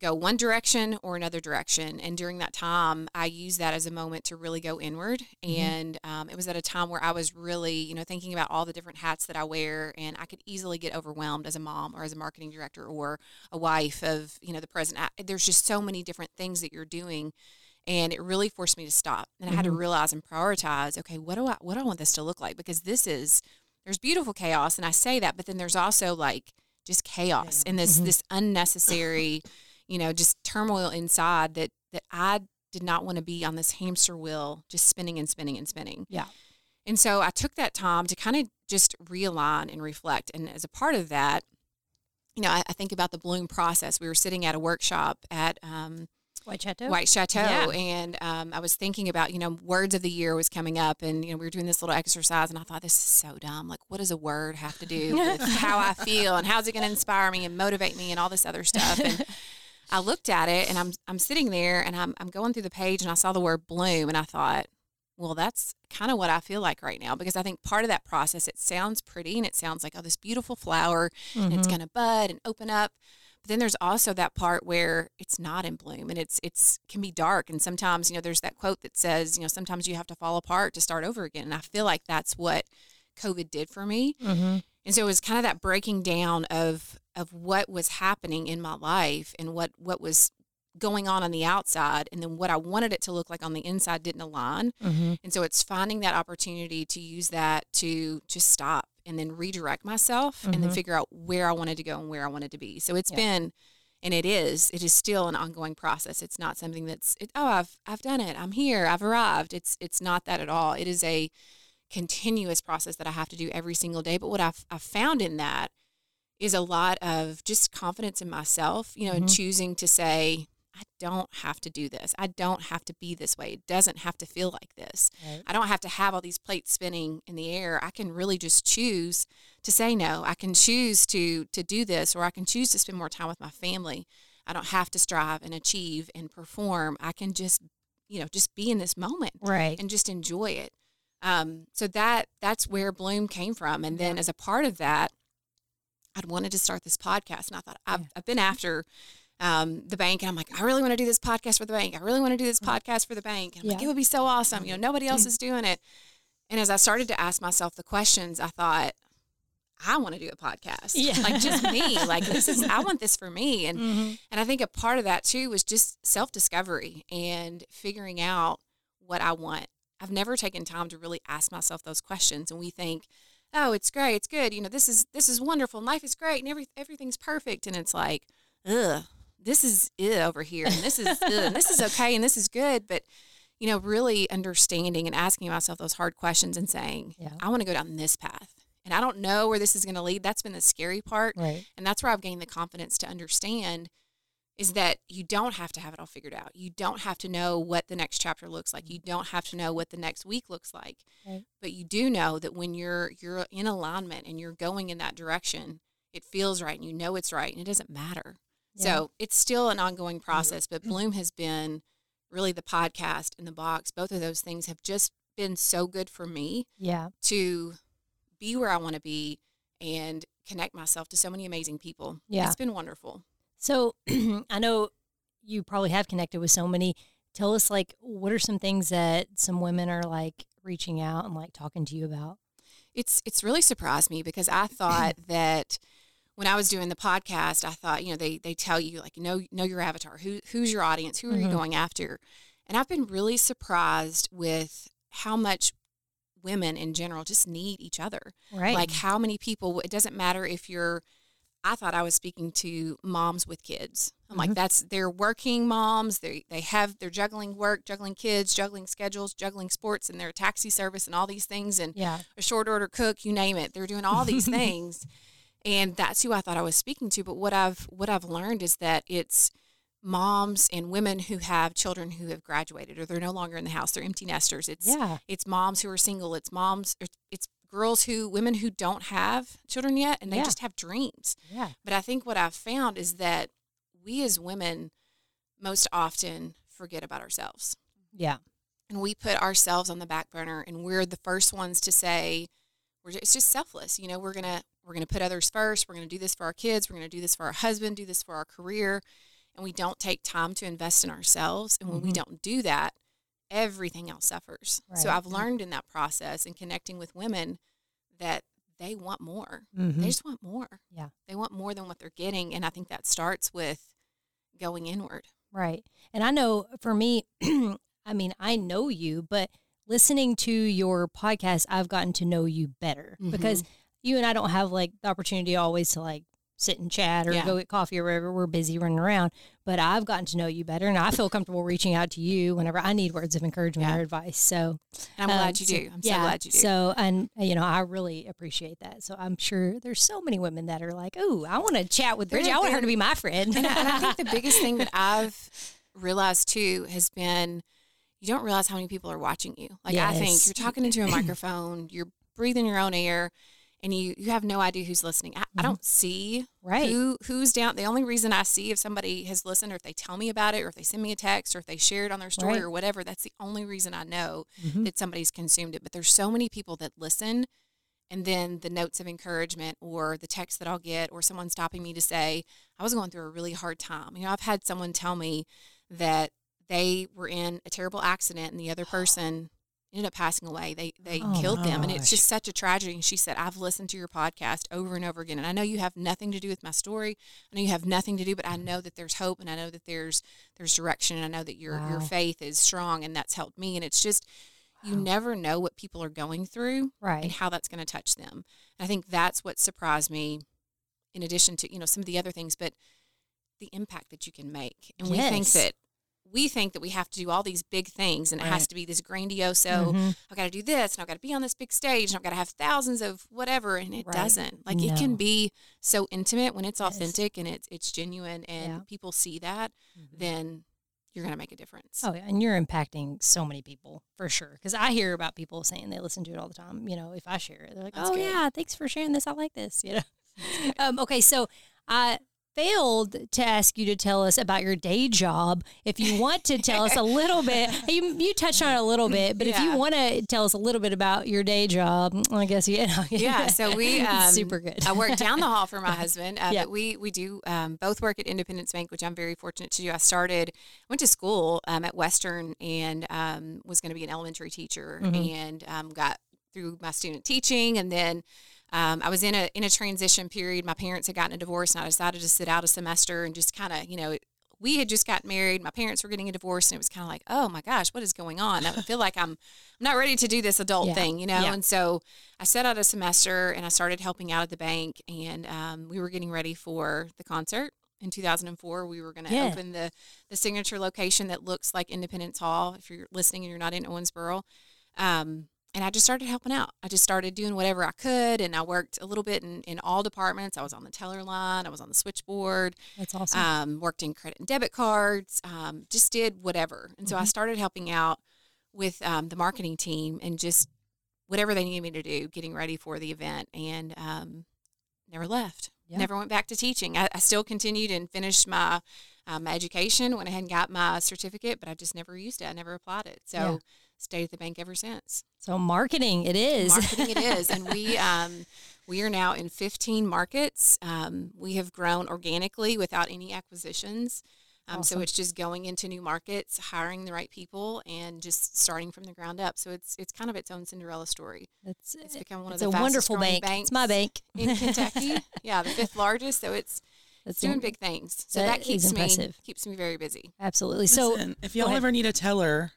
Speaker 3: go one direction or another direction. And during that time, I used that as a moment to really go inward. And um, it was at a time where I was really, you know, thinking about all the different hats that I wear, and I could easily get overwhelmed as a mom or as a marketing director or a wife of, you know, the president. I, there's just so many different things that you're doing. And it really forced me to stop, and I had to
Speaker 1: Mhm.
Speaker 3: realize and prioritize. Okay, what do I what do I want this to look like? Because this is there's beautiful chaos, and I say that, but then there's also like just chaos and this
Speaker 1: Mhm.
Speaker 3: this unnecessary, you know, just turmoil inside that that I did not want to be on this hamster wheel, just spinning and spinning and spinning.
Speaker 1: Yeah.
Speaker 3: And so I took that time to kind of just realign and reflect. And as a part of that, you know, I, I think about the bloom process. We were sitting at a workshop at um,
Speaker 1: White Chateau.
Speaker 3: White Chateau,
Speaker 1: Yeah.
Speaker 3: and um, I was thinking about, you know, words of the year was coming up, and you know, we were doing this little exercise, and I thought this is so dumb. Like, what does a word have to do with [laughs] how I feel, and how's it going to inspire me and motivate me, and all this other stuff? And [laughs] I looked at it, and I'm I'm sitting there, and I'm I'm going through the page, and I saw the word bloom, and I thought, well, that's kind of what I feel like right now, because I think part of that process, it sounds pretty, and it sounds like oh, this beautiful flower, and it's
Speaker 1: Mhm.
Speaker 3: going to bud and open up. But then there's also that part where it's not in bloom and it's it's can be dark and sometimes you know there's that quote that says you know sometimes you have to fall apart to start over again and I feel like that's what COVID did for me
Speaker 1: Mhm.
Speaker 3: And so it was kind of that breaking down of of what was happening in my life and what what was going on on the outside and then what I wanted it to look like on the inside didn't align
Speaker 1: Mhm.
Speaker 3: and so it's finding that opportunity to use that to just stop and then redirect myself and then
Speaker 1: Mhm.
Speaker 3: figure out where I wanted to go and where I wanted to be. So it's
Speaker 1: Yeah.
Speaker 3: been and it is it is still an ongoing process. It's not something that's it, oh I've I've done it. I'm here. I've arrived. It's it's not that at all. It is a continuous process that I have to do every single day. But what I've, I've found in that is a lot of just confidence in myself, you know, and
Speaker 1: Mhm.
Speaker 3: choosing to say, I don't have to do this. I don't have to be this way. It doesn't have to feel like this.
Speaker 1: Right.
Speaker 3: I don't have to have all these plates spinning in the air. I can really just choose to say no. I can choose to to do this or I can choose to spend more time with my family. I don't have to strive and achieve and perform. I can just, you know, just be in this moment
Speaker 1: Right.
Speaker 3: and just enjoy it. Um, so that that's where Bloom came from. And then as a part of that, I'd wanted to start this podcast, and I thought I've,
Speaker 1: Yeah.
Speaker 3: I've been after um, the bank, and I'm like, I really want to do this podcast for the bank. I really want to do this podcast for the bank. And I'm like,
Speaker 1: Mm. Yeah. Mm.
Speaker 3: it would be so awesome. You know, nobody else is doing it. And as I started to ask myself the questions, I thought, I want to do a podcast.
Speaker 1: Yeah.
Speaker 3: Like just me. Like this is I [laughs] want this for me. And
Speaker 1: Mhm.
Speaker 3: and I think a part of that too was just self discovery and figuring out what I want. I've never taken time to really ask myself those questions. And we think, oh, it's great, it's good. You know, this is this is wonderful. Life is great, and every everything's perfect. And it's like, ugh, this is ugh over here, and this is ugh, and this is okay, and this is good. But you know, really understanding and asking myself those hard questions and saying,
Speaker 1: Yeah.
Speaker 3: I want to go down this path. And I don't know where this is going to lead. That's been the scary part.
Speaker 1: Right.
Speaker 3: And that's where I've gained the confidence to understand is that you don't have to have it all figured out. You don't have to know what the next chapter looks like. You don't have to know what the next week looks like.
Speaker 1: Right.
Speaker 3: But you do know that when you're you're in alignment and you're going in that direction, it feels right and you know it's right and it doesn't matter.
Speaker 1: Yeah.
Speaker 3: So it's still an ongoing process, but mm. Bloom has been really the podcast and the box. Both of those things have just been so good for me
Speaker 1: Yeah.
Speaker 3: to be where I want to be and connect myself to so many amazing people.
Speaker 1: Yeah.
Speaker 3: It's been wonderful.
Speaker 1: So [clears throat] I know you probably have connected with so many. Tell us, like, what are some things that some women are like reaching out and like talking to you about?
Speaker 3: It's it's really surprised me because I thought [clears throat] that when I was doing the podcast, I thought, you know, they they tell you like know know your avatar, who who's your audience, who are you
Speaker 1: Mhm.
Speaker 3: going after? And I've been really surprised with how much women in general just need each other.
Speaker 1: Right.
Speaker 3: Like how many people it doesn't matter if you're I thought I was speaking to moms with kids. I'm like
Speaker 1: Mhm.
Speaker 3: that's they're working moms. They they have they're juggling work, juggling kids, juggling schedules, juggling sports and they're taxi service and all these things and
Speaker 1: yeah.
Speaker 3: a short order cook, you name it. They're doing all these [laughs] things. And that's who I thought I was speaking to, but what I've what I've learned is that it's moms and women who have children who have graduated or they're no longer in the house. They're empty nesters. It's
Speaker 1: Yeah.
Speaker 3: it's moms who are single it's moms it's girls who women who don't have children yet and they
Speaker 1: Yeah.
Speaker 3: just have dreams
Speaker 1: Yeah.
Speaker 3: but i think what i've found is that we as women most often forget about ourselves
Speaker 1: Yeah.
Speaker 3: and we put ourselves on the back burner and we're the first ones to say we're just, it's just selfless you know we're gonna we're gonna put others first we're gonna do this for our kids we're gonna do this for our husband do this for our career and we don't take time to invest in ourselves and when mm-hmm. we don't do that everything else suffers. Right. so i've learned in that process and connecting with women that they want more. Mm-hmm. they just want more.
Speaker 1: Yeah.
Speaker 3: They want more than what they're getting and i think that starts with going inward.
Speaker 1: Right. And i know for me [clears throat] I mean, I know you, but listening to your podcast, I've gotten to know you better mm-hmm. because you and I don't have like the opportunity always to like sit and chat or yeah. go get coffee or wherever we're busy running around. But I've gotten to know you better and I feel comfortable reaching out to you whenever I need words of encouragement yeah. or advice. So
Speaker 3: and I'm um, glad you do. I'm yeah, so glad you do.
Speaker 1: So, and you know, I really appreciate that. So I'm sure there's so many women that are like, oh, I want to chat with Bridget. I want her to be my friend.
Speaker 3: and, I, and I think the [laughs] biggest thing that I've realized too has been – you don't realize how many people are watching you. Like yes. I think you're talking into a microphone, you're breathing your own air, and you you have no idea who's listening. I, mm-hmm. I, don't see
Speaker 1: right
Speaker 3: who who's down. The only reason I see if somebody has listened, or if they tell me about it, or if they send me a text, or if they share it on their story, right. or whatever. That's the only reason I know mm-hmm. that somebody's consumed it. But there's so many people that listen. And then the notes of encouragement or the text that I'll get or someone stopping me to say, I was going through a really hard time. You know, I've had someone tell me that they were in a terrible accident and the other [gasps] person ended up passing away. They they oh killed them and it's just such a tragedy. And she said, I've listened to your podcast over and over again. And I know you have nothing to do with my story. I know you have nothing to do, but I mm-hmm. know that there's hope and I know that there's there's direction and I know that your wow. your faith is strong and that's helped me. And it's just you wow. never know what people are going through
Speaker 1: right.
Speaker 3: and how that's going to touch them. And I think that's what surprised me in addition to, you know, some of the other things, but the impact that you can make. And yes. we think that we think that we have to do all these big things and right. it has to be this grandiose. So mm-hmm. I've got to do this and I've got to be on this big stage and I've got to have thousands of whatever. And it right. doesn't. Like no. it can be so intimate when it's authentic yes. and it's it's genuine and yeah. people see that, mm-hmm. then you're going to make a difference.
Speaker 1: Oh, yeah. And you're impacting so many people for sure. Because I hear about people saying they listen to it all the time. You know, if I share it, they're like, That's oh, good. yeah, thanks for sharing this. I like this. [laughs] You know, um, okay. So I, failed to ask you to tell us about your day job. If you want to tell us a little bit, [laughs] you, you touched on it a little bit, but yeah. if you want to tell us a little bit about your day job, I guess you [laughs] know.
Speaker 3: Yeah, so we [laughs] um,
Speaker 1: super good.
Speaker 3: I work down the hall for my husband. Uh, yeah. But we we do um, both work at Independence Bank, which I'm very fortunate to do. I started went to school um, at Western and um, was going to be an elementary teacher, mm-hmm. and um, got through my student teaching, and then um, I was in a in a transition period. My parents had gotten a divorce, and I decided to sit out a semester and just kind of, you know, we had just gotten married. My parents were getting a divorce, and it was kind of like, oh my gosh, what is going on? I feel like I'm, I'm not ready to do this adult yeah. thing, you know. Yeah. And so I set out a semester, and I started helping out at the bank, and um, we were getting ready for the concert in 2004 we were going to yeah. open the the signature location that looks like independence hall if you're listening and you're not in owensboro um, and I just started helping out. I just started doing whatever I could, and I worked a little bit in, in all departments. I was on the teller line, I was on the switchboard.
Speaker 1: That's awesome.
Speaker 3: Um, worked in credit and debit cards. Um, just did whatever, and so mm-hmm. I started helping out with um, the marketing team and just whatever they needed me to do, getting ready for the event, and um, never left. Yep. Never went back to teaching. I, I still continued and finished my uh, my education. Went ahead and got my certificate, but I just never used it. I never applied it. So. Yeah stayed at the bank ever since.
Speaker 1: So marketing it is.
Speaker 3: Marketing it is, and we [laughs] um, we are now in 15 markets. Um, we have grown organically without any acquisitions. Um, awesome. So it's just going into new markets, hiring the right people, and just starting from the ground up. So it's it's kind of its own Cinderella story.
Speaker 1: It's
Speaker 3: it's become one
Speaker 1: it's
Speaker 3: of the
Speaker 1: a wonderful bank.
Speaker 3: banks.
Speaker 1: It's my bank
Speaker 3: in [laughs] Kentucky. yeah, the fifth largest. So it's [laughs] it's doing big things. So that, that keeps me keeps me very busy.
Speaker 1: Absolutely.
Speaker 2: Listen, so if y'all ever need a teller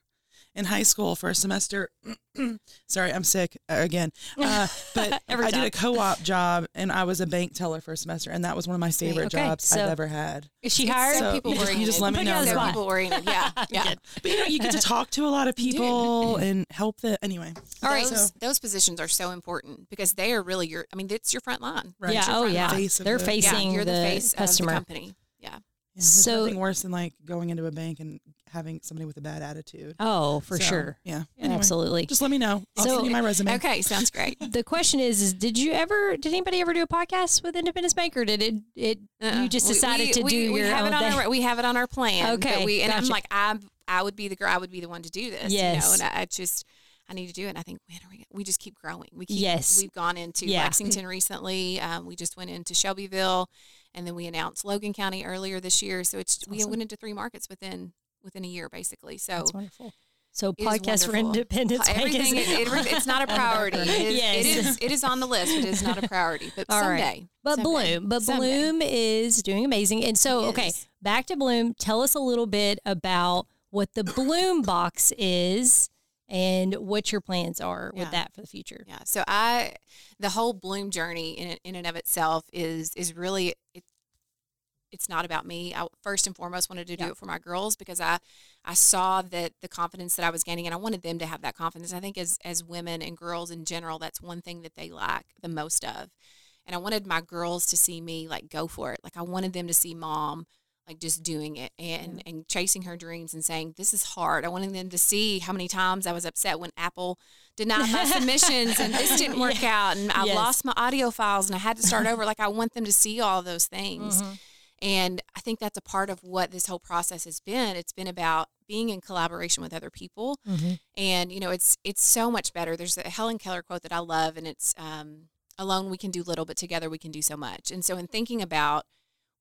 Speaker 2: in high school for a semester. [clears throat] Sorry, I'm sick uh, again. Uh, [laughs] but I did a co-op job and I was a bank teller for a semester, and that was one of my favorite okay, jobs so I've ever had.
Speaker 1: Is she hired?
Speaker 3: So people
Speaker 2: you, just, you just let me know.
Speaker 3: So people oriented. [laughs] Yeah, yeah.
Speaker 2: but you know, you get to talk to a lot of [laughs] people and help the anyway.
Speaker 3: All right, those, so. those positions are so important because they are really your. I mean, it's your front line.
Speaker 1: Right. Yeah. Oh, yeah. They're the, facing. Yeah, you're the, the face customer.
Speaker 3: of the company. Yeah.
Speaker 2: Yeah, there's so, nothing worse than like going into a bank and having somebody with a bad attitude.
Speaker 1: Oh, for so, sure.
Speaker 2: Yeah.
Speaker 1: Anyway, Absolutely.
Speaker 2: Just let me know. I'll so, send you my resume.
Speaker 3: Okay, sounds great. [laughs]
Speaker 1: the question is, is did you ever did anybody ever do a podcast with Independence Bank or did it it uh you just decided
Speaker 3: we,
Speaker 1: to
Speaker 3: we,
Speaker 1: do
Speaker 3: we
Speaker 1: your
Speaker 3: have
Speaker 1: own
Speaker 3: it on
Speaker 1: thing?
Speaker 3: Our, we have it on our plan.
Speaker 1: Okay.
Speaker 3: We, and
Speaker 1: gotcha.
Speaker 3: I'm like I I would be the girl. I would be the one to do this.
Speaker 1: Yes.
Speaker 3: You know, and I, I just I need to do it. And I think, man, are we, we just keep growing. We keep,
Speaker 1: Yes.
Speaker 3: we've gone into
Speaker 1: Yeah.
Speaker 3: Lexington recently. Um, we just went into Shelbyville, and then we announced Logan County earlier this year. So it's we
Speaker 1: awesome.
Speaker 3: went into three markets within within a year, basically. So
Speaker 1: That's wonderful. So podcast for independence.
Speaker 3: Everything, it, it, it's not a [laughs] priority. It is,
Speaker 1: Yes.
Speaker 3: it is. It is on the list, it is not a priority. But [laughs]
Speaker 1: All right.
Speaker 3: someday.
Speaker 1: But
Speaker 3: someday,
Speaker 1: Bloom, but
Speaker 3: someday.
Speaker 1: Bloom is doing amazing. And so, okay, back to Bloom. Tell us a little bit about what the [coughs] Bloom box is and what your plans are with that for the future.
Speaker 3: Yeah. So I, the whole bloom journey in in and of itself is is really it, it's not about me. I first and foremost wanted to do
Speaker 1: Yeah.
Speaker 3: it for my girls because I I saw that the confidence that I was gaining and I wanted them to have that confidence. I think as as women and girls in general, that's one thing that they lack the most of. And I wanted my girls to see me like go for it. Like I wanted them to see mom like just doing it and and chasing her dreams and saying this is hard. I wanted them to see how many times I was upset when Apple denied my [laughs] submissions and this didn't work out and I
Speaker 1: Yes.
Speaker 3: lost my audio files and I had to start over. Like I want them to see all those things.
Speaker 1: Mhm.
Speaker 3: And I think that's a part of what this whole process has been. It's been about being in collaboration with other people.
Speaker 1: Mhm.
Speaker 3: And, you know, it's it's so much better. There's a Helen Keller quote that I love and it's um, alone we can do little, but together we can do so much. And so in thinking about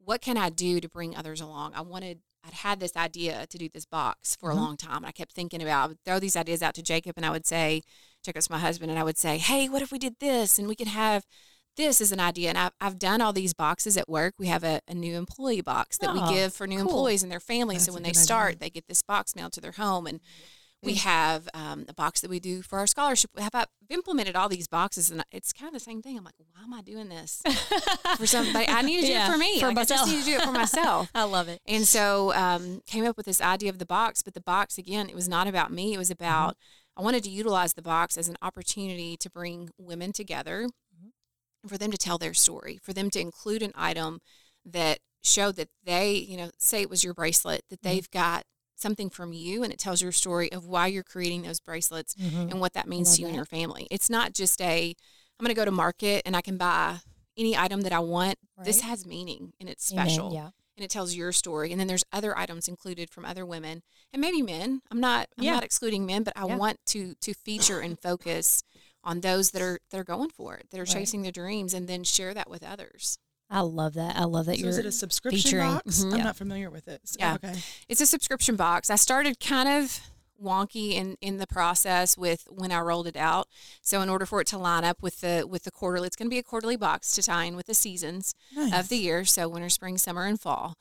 Speaker 3: what can I do to bring others along, I wanted I'd had this idea to do this box for
Speaker 1: Mhm.
Speaker 3: a long time. And I kept thinking about I would throw these ideas out to Jacob and I would say, Jacob's my husband, and I would say, Hey, what if we did this? And we could have this is an idea. And I've, I've done all these boxes at work. We have a, a new employee box that
Speaker 1: Oh,
Speaker 3: we give for new
Speaker 1: cool.
Speaker 3: employees and their families.
Speaker 2: That's
Speaker 3: so when they
Speaker 2: good idea.
Speaker 3: start, they get this box mailed to their home. And we have um, a box that we do for our scholarship. We have I've implemented all these boxes, and it's kind of the same thing. I'm like, why am I doing this [laughs] for somebody? I need to do
Speaker 1: Yeah,
Speaker 3: it for me.
Speaker 1: for
Speaker 3: Like, I
Speaker 1: myself.
Speaker 3: just need to do it for myself. [laughs]
Speaker 1: I love it.
Speaker 3: And so um, came up with this idea of the box, but the box again, it was not about me. It was about I wanted to utilize the box as an opportunity to bring women together, for them to tell their story, for them to include an item that showed that they, you know, say it was your bracelet, that they've got something from you, and it tells your story of why you're creating those bracelets
Speaker 1: Mhm.
Speaker 3: and what that means to you and your family. It's not just a I'm going to go to market and I can buy any item that I want. This has meaning and it's
Speaker 1: Amen.
Speaker 3: special
Speaker 1: Yeah.
Speaker 3: and it tells your story. And then there's other items included from other women and maybe men. I'm not I'm
Speaker 1: Yeah.
Speaker 3: not excluding men, but I
Speaker 1: Yeah.
Speaker 3: want to to feature and focus on those that are that are going for it, that are
Speaker 1: Right.
Speaker 3: chasing their dreams, and then share that with others.
Speaker 1: I love that. I love that
Speaker 2: So
Speaker 1: you're
Speaker 2: is it a subscription
Speaker 1: featuring-
Speaker 2: box?
Speaker 1: Mhm.
Speaker 2: I'm
Speaker 1: Yeah.
Speaker 2: not familiar with it. So-
Speaker 3: Yeah.
Speaker 2: Okay.
Speaker 3: It's a subscription box. I started kind of wonky in in the process with when I rolled it out. So in order for it to line up with the with the quarterly, it's going to be a quarterly box to tie in with the seasons
Speaker 2: Nice.
Speaker 3: of the year. So winter, spring, summer, and fall.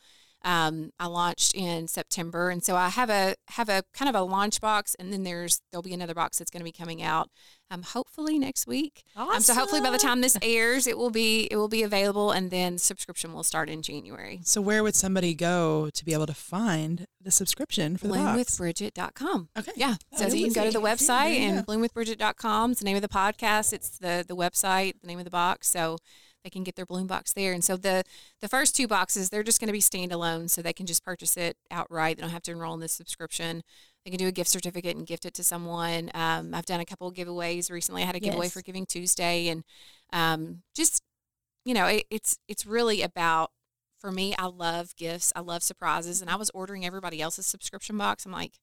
Speaker 3: Um, I launched in September, and so I have a have a kind of a launch box, and then there's there'll be another box that's going to be coming out, um, hopefully next week. Um, so hopefully by the time this airs, it will be it will be available, and then subscription will start in January.
Speaker 2: So where would somebody go to be able to find the subscription for the box?
Speaker 3: bloomwithbridget.com.
Speaker 2: Okay.
Speaker 3: Yeah.
Speaker 2: Oh,
Speaker 3: So you can go to the website
Speaker 2: Yeah, yeah.
Speaker 3: and bloomwithbridget.com. It's the name of the podcast. It's the the website, the name of the box. So they can get their bloom box there. And so the the first two boxes, they're just going to be standalone, so they can just purchase it outright. They don't have to enroll in this subscription. They can do a gift certificate and gift it to someone. Um, I've done a couple of giveaways recently. I had a giveaway
Speaker 1: Yes.
Speaker 3: for Giving Tuesday, and um, just you know, it, it's it's really about for me. I love gifts. I love surprises, and I was ordering everybody else's subscription box. I'm like,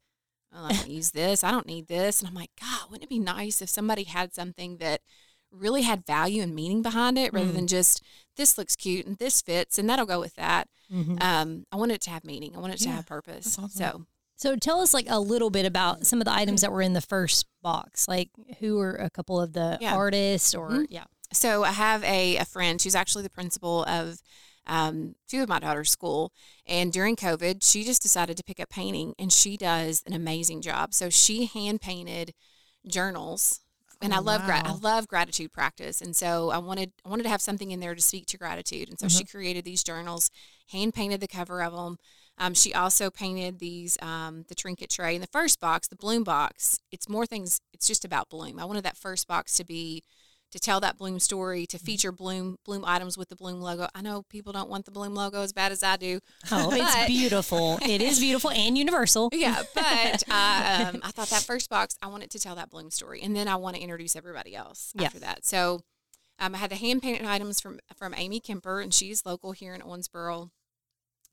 Speaker 3: oh, I don't [laughs] use this. I don't need this, and I'm like, God, wouldn't it be nice if somebody had something that really had value and meaning behind it, rather
Speaker 1: Mm.
Speaker 3: than just this looks cute and this fits and that'll go with that.
Speaker 1: Mhm.
Speaker 3: Um, I want it to have meaning. I want it to
Speaker 2: Yeah,
Speaker 3: have purpose.
Speaker 2: awesome.
Speaker 3: So
Speaker 1: So tell us like a little bit about some of the items that were in the first box. Like who are a couple of the
Speaker 3: Yeah.
Speaker 1: artists or
Speaker 3: Mhm.
Speaker 1: yeah.
Speaker 3: so I have a, a friend. She's actually the principal of um, two of my daughter's school. And during COVID, she just decided to pick up painting, and she does an amazing job. So she hand painted journals. And
Speaker 2: Oh,
Speaker 3: I love gra- I love gratitude practice, and so I wanted I wanted to have something in there to speak to gratitude, and so she
Speaker 2: Mm-hmm.
Speaker 3: created these journals, hand painted the cover of them. Um, she also painted these um, the trinket tray in the first box, the bloom box. It's more things. It's just about bloom. I wanted that first box to be to tell that bloom story, to feature bloom bloom items with the bloom logo. I know people don't want the bloom logo as bad as I do.
Speaker 1: Oh, it's beautiful. It is beautiful and universal. [laughs]
Speaker 3: Yeah, but I, um, I thought that first box, I wanted to tell that bloom story, and then I want to introduce everybody else
Speaker 1: Yeah.
Speaker 3: after that. So um, I had the hand painted items from from Amy Kemper, and she's local here in Owensboro.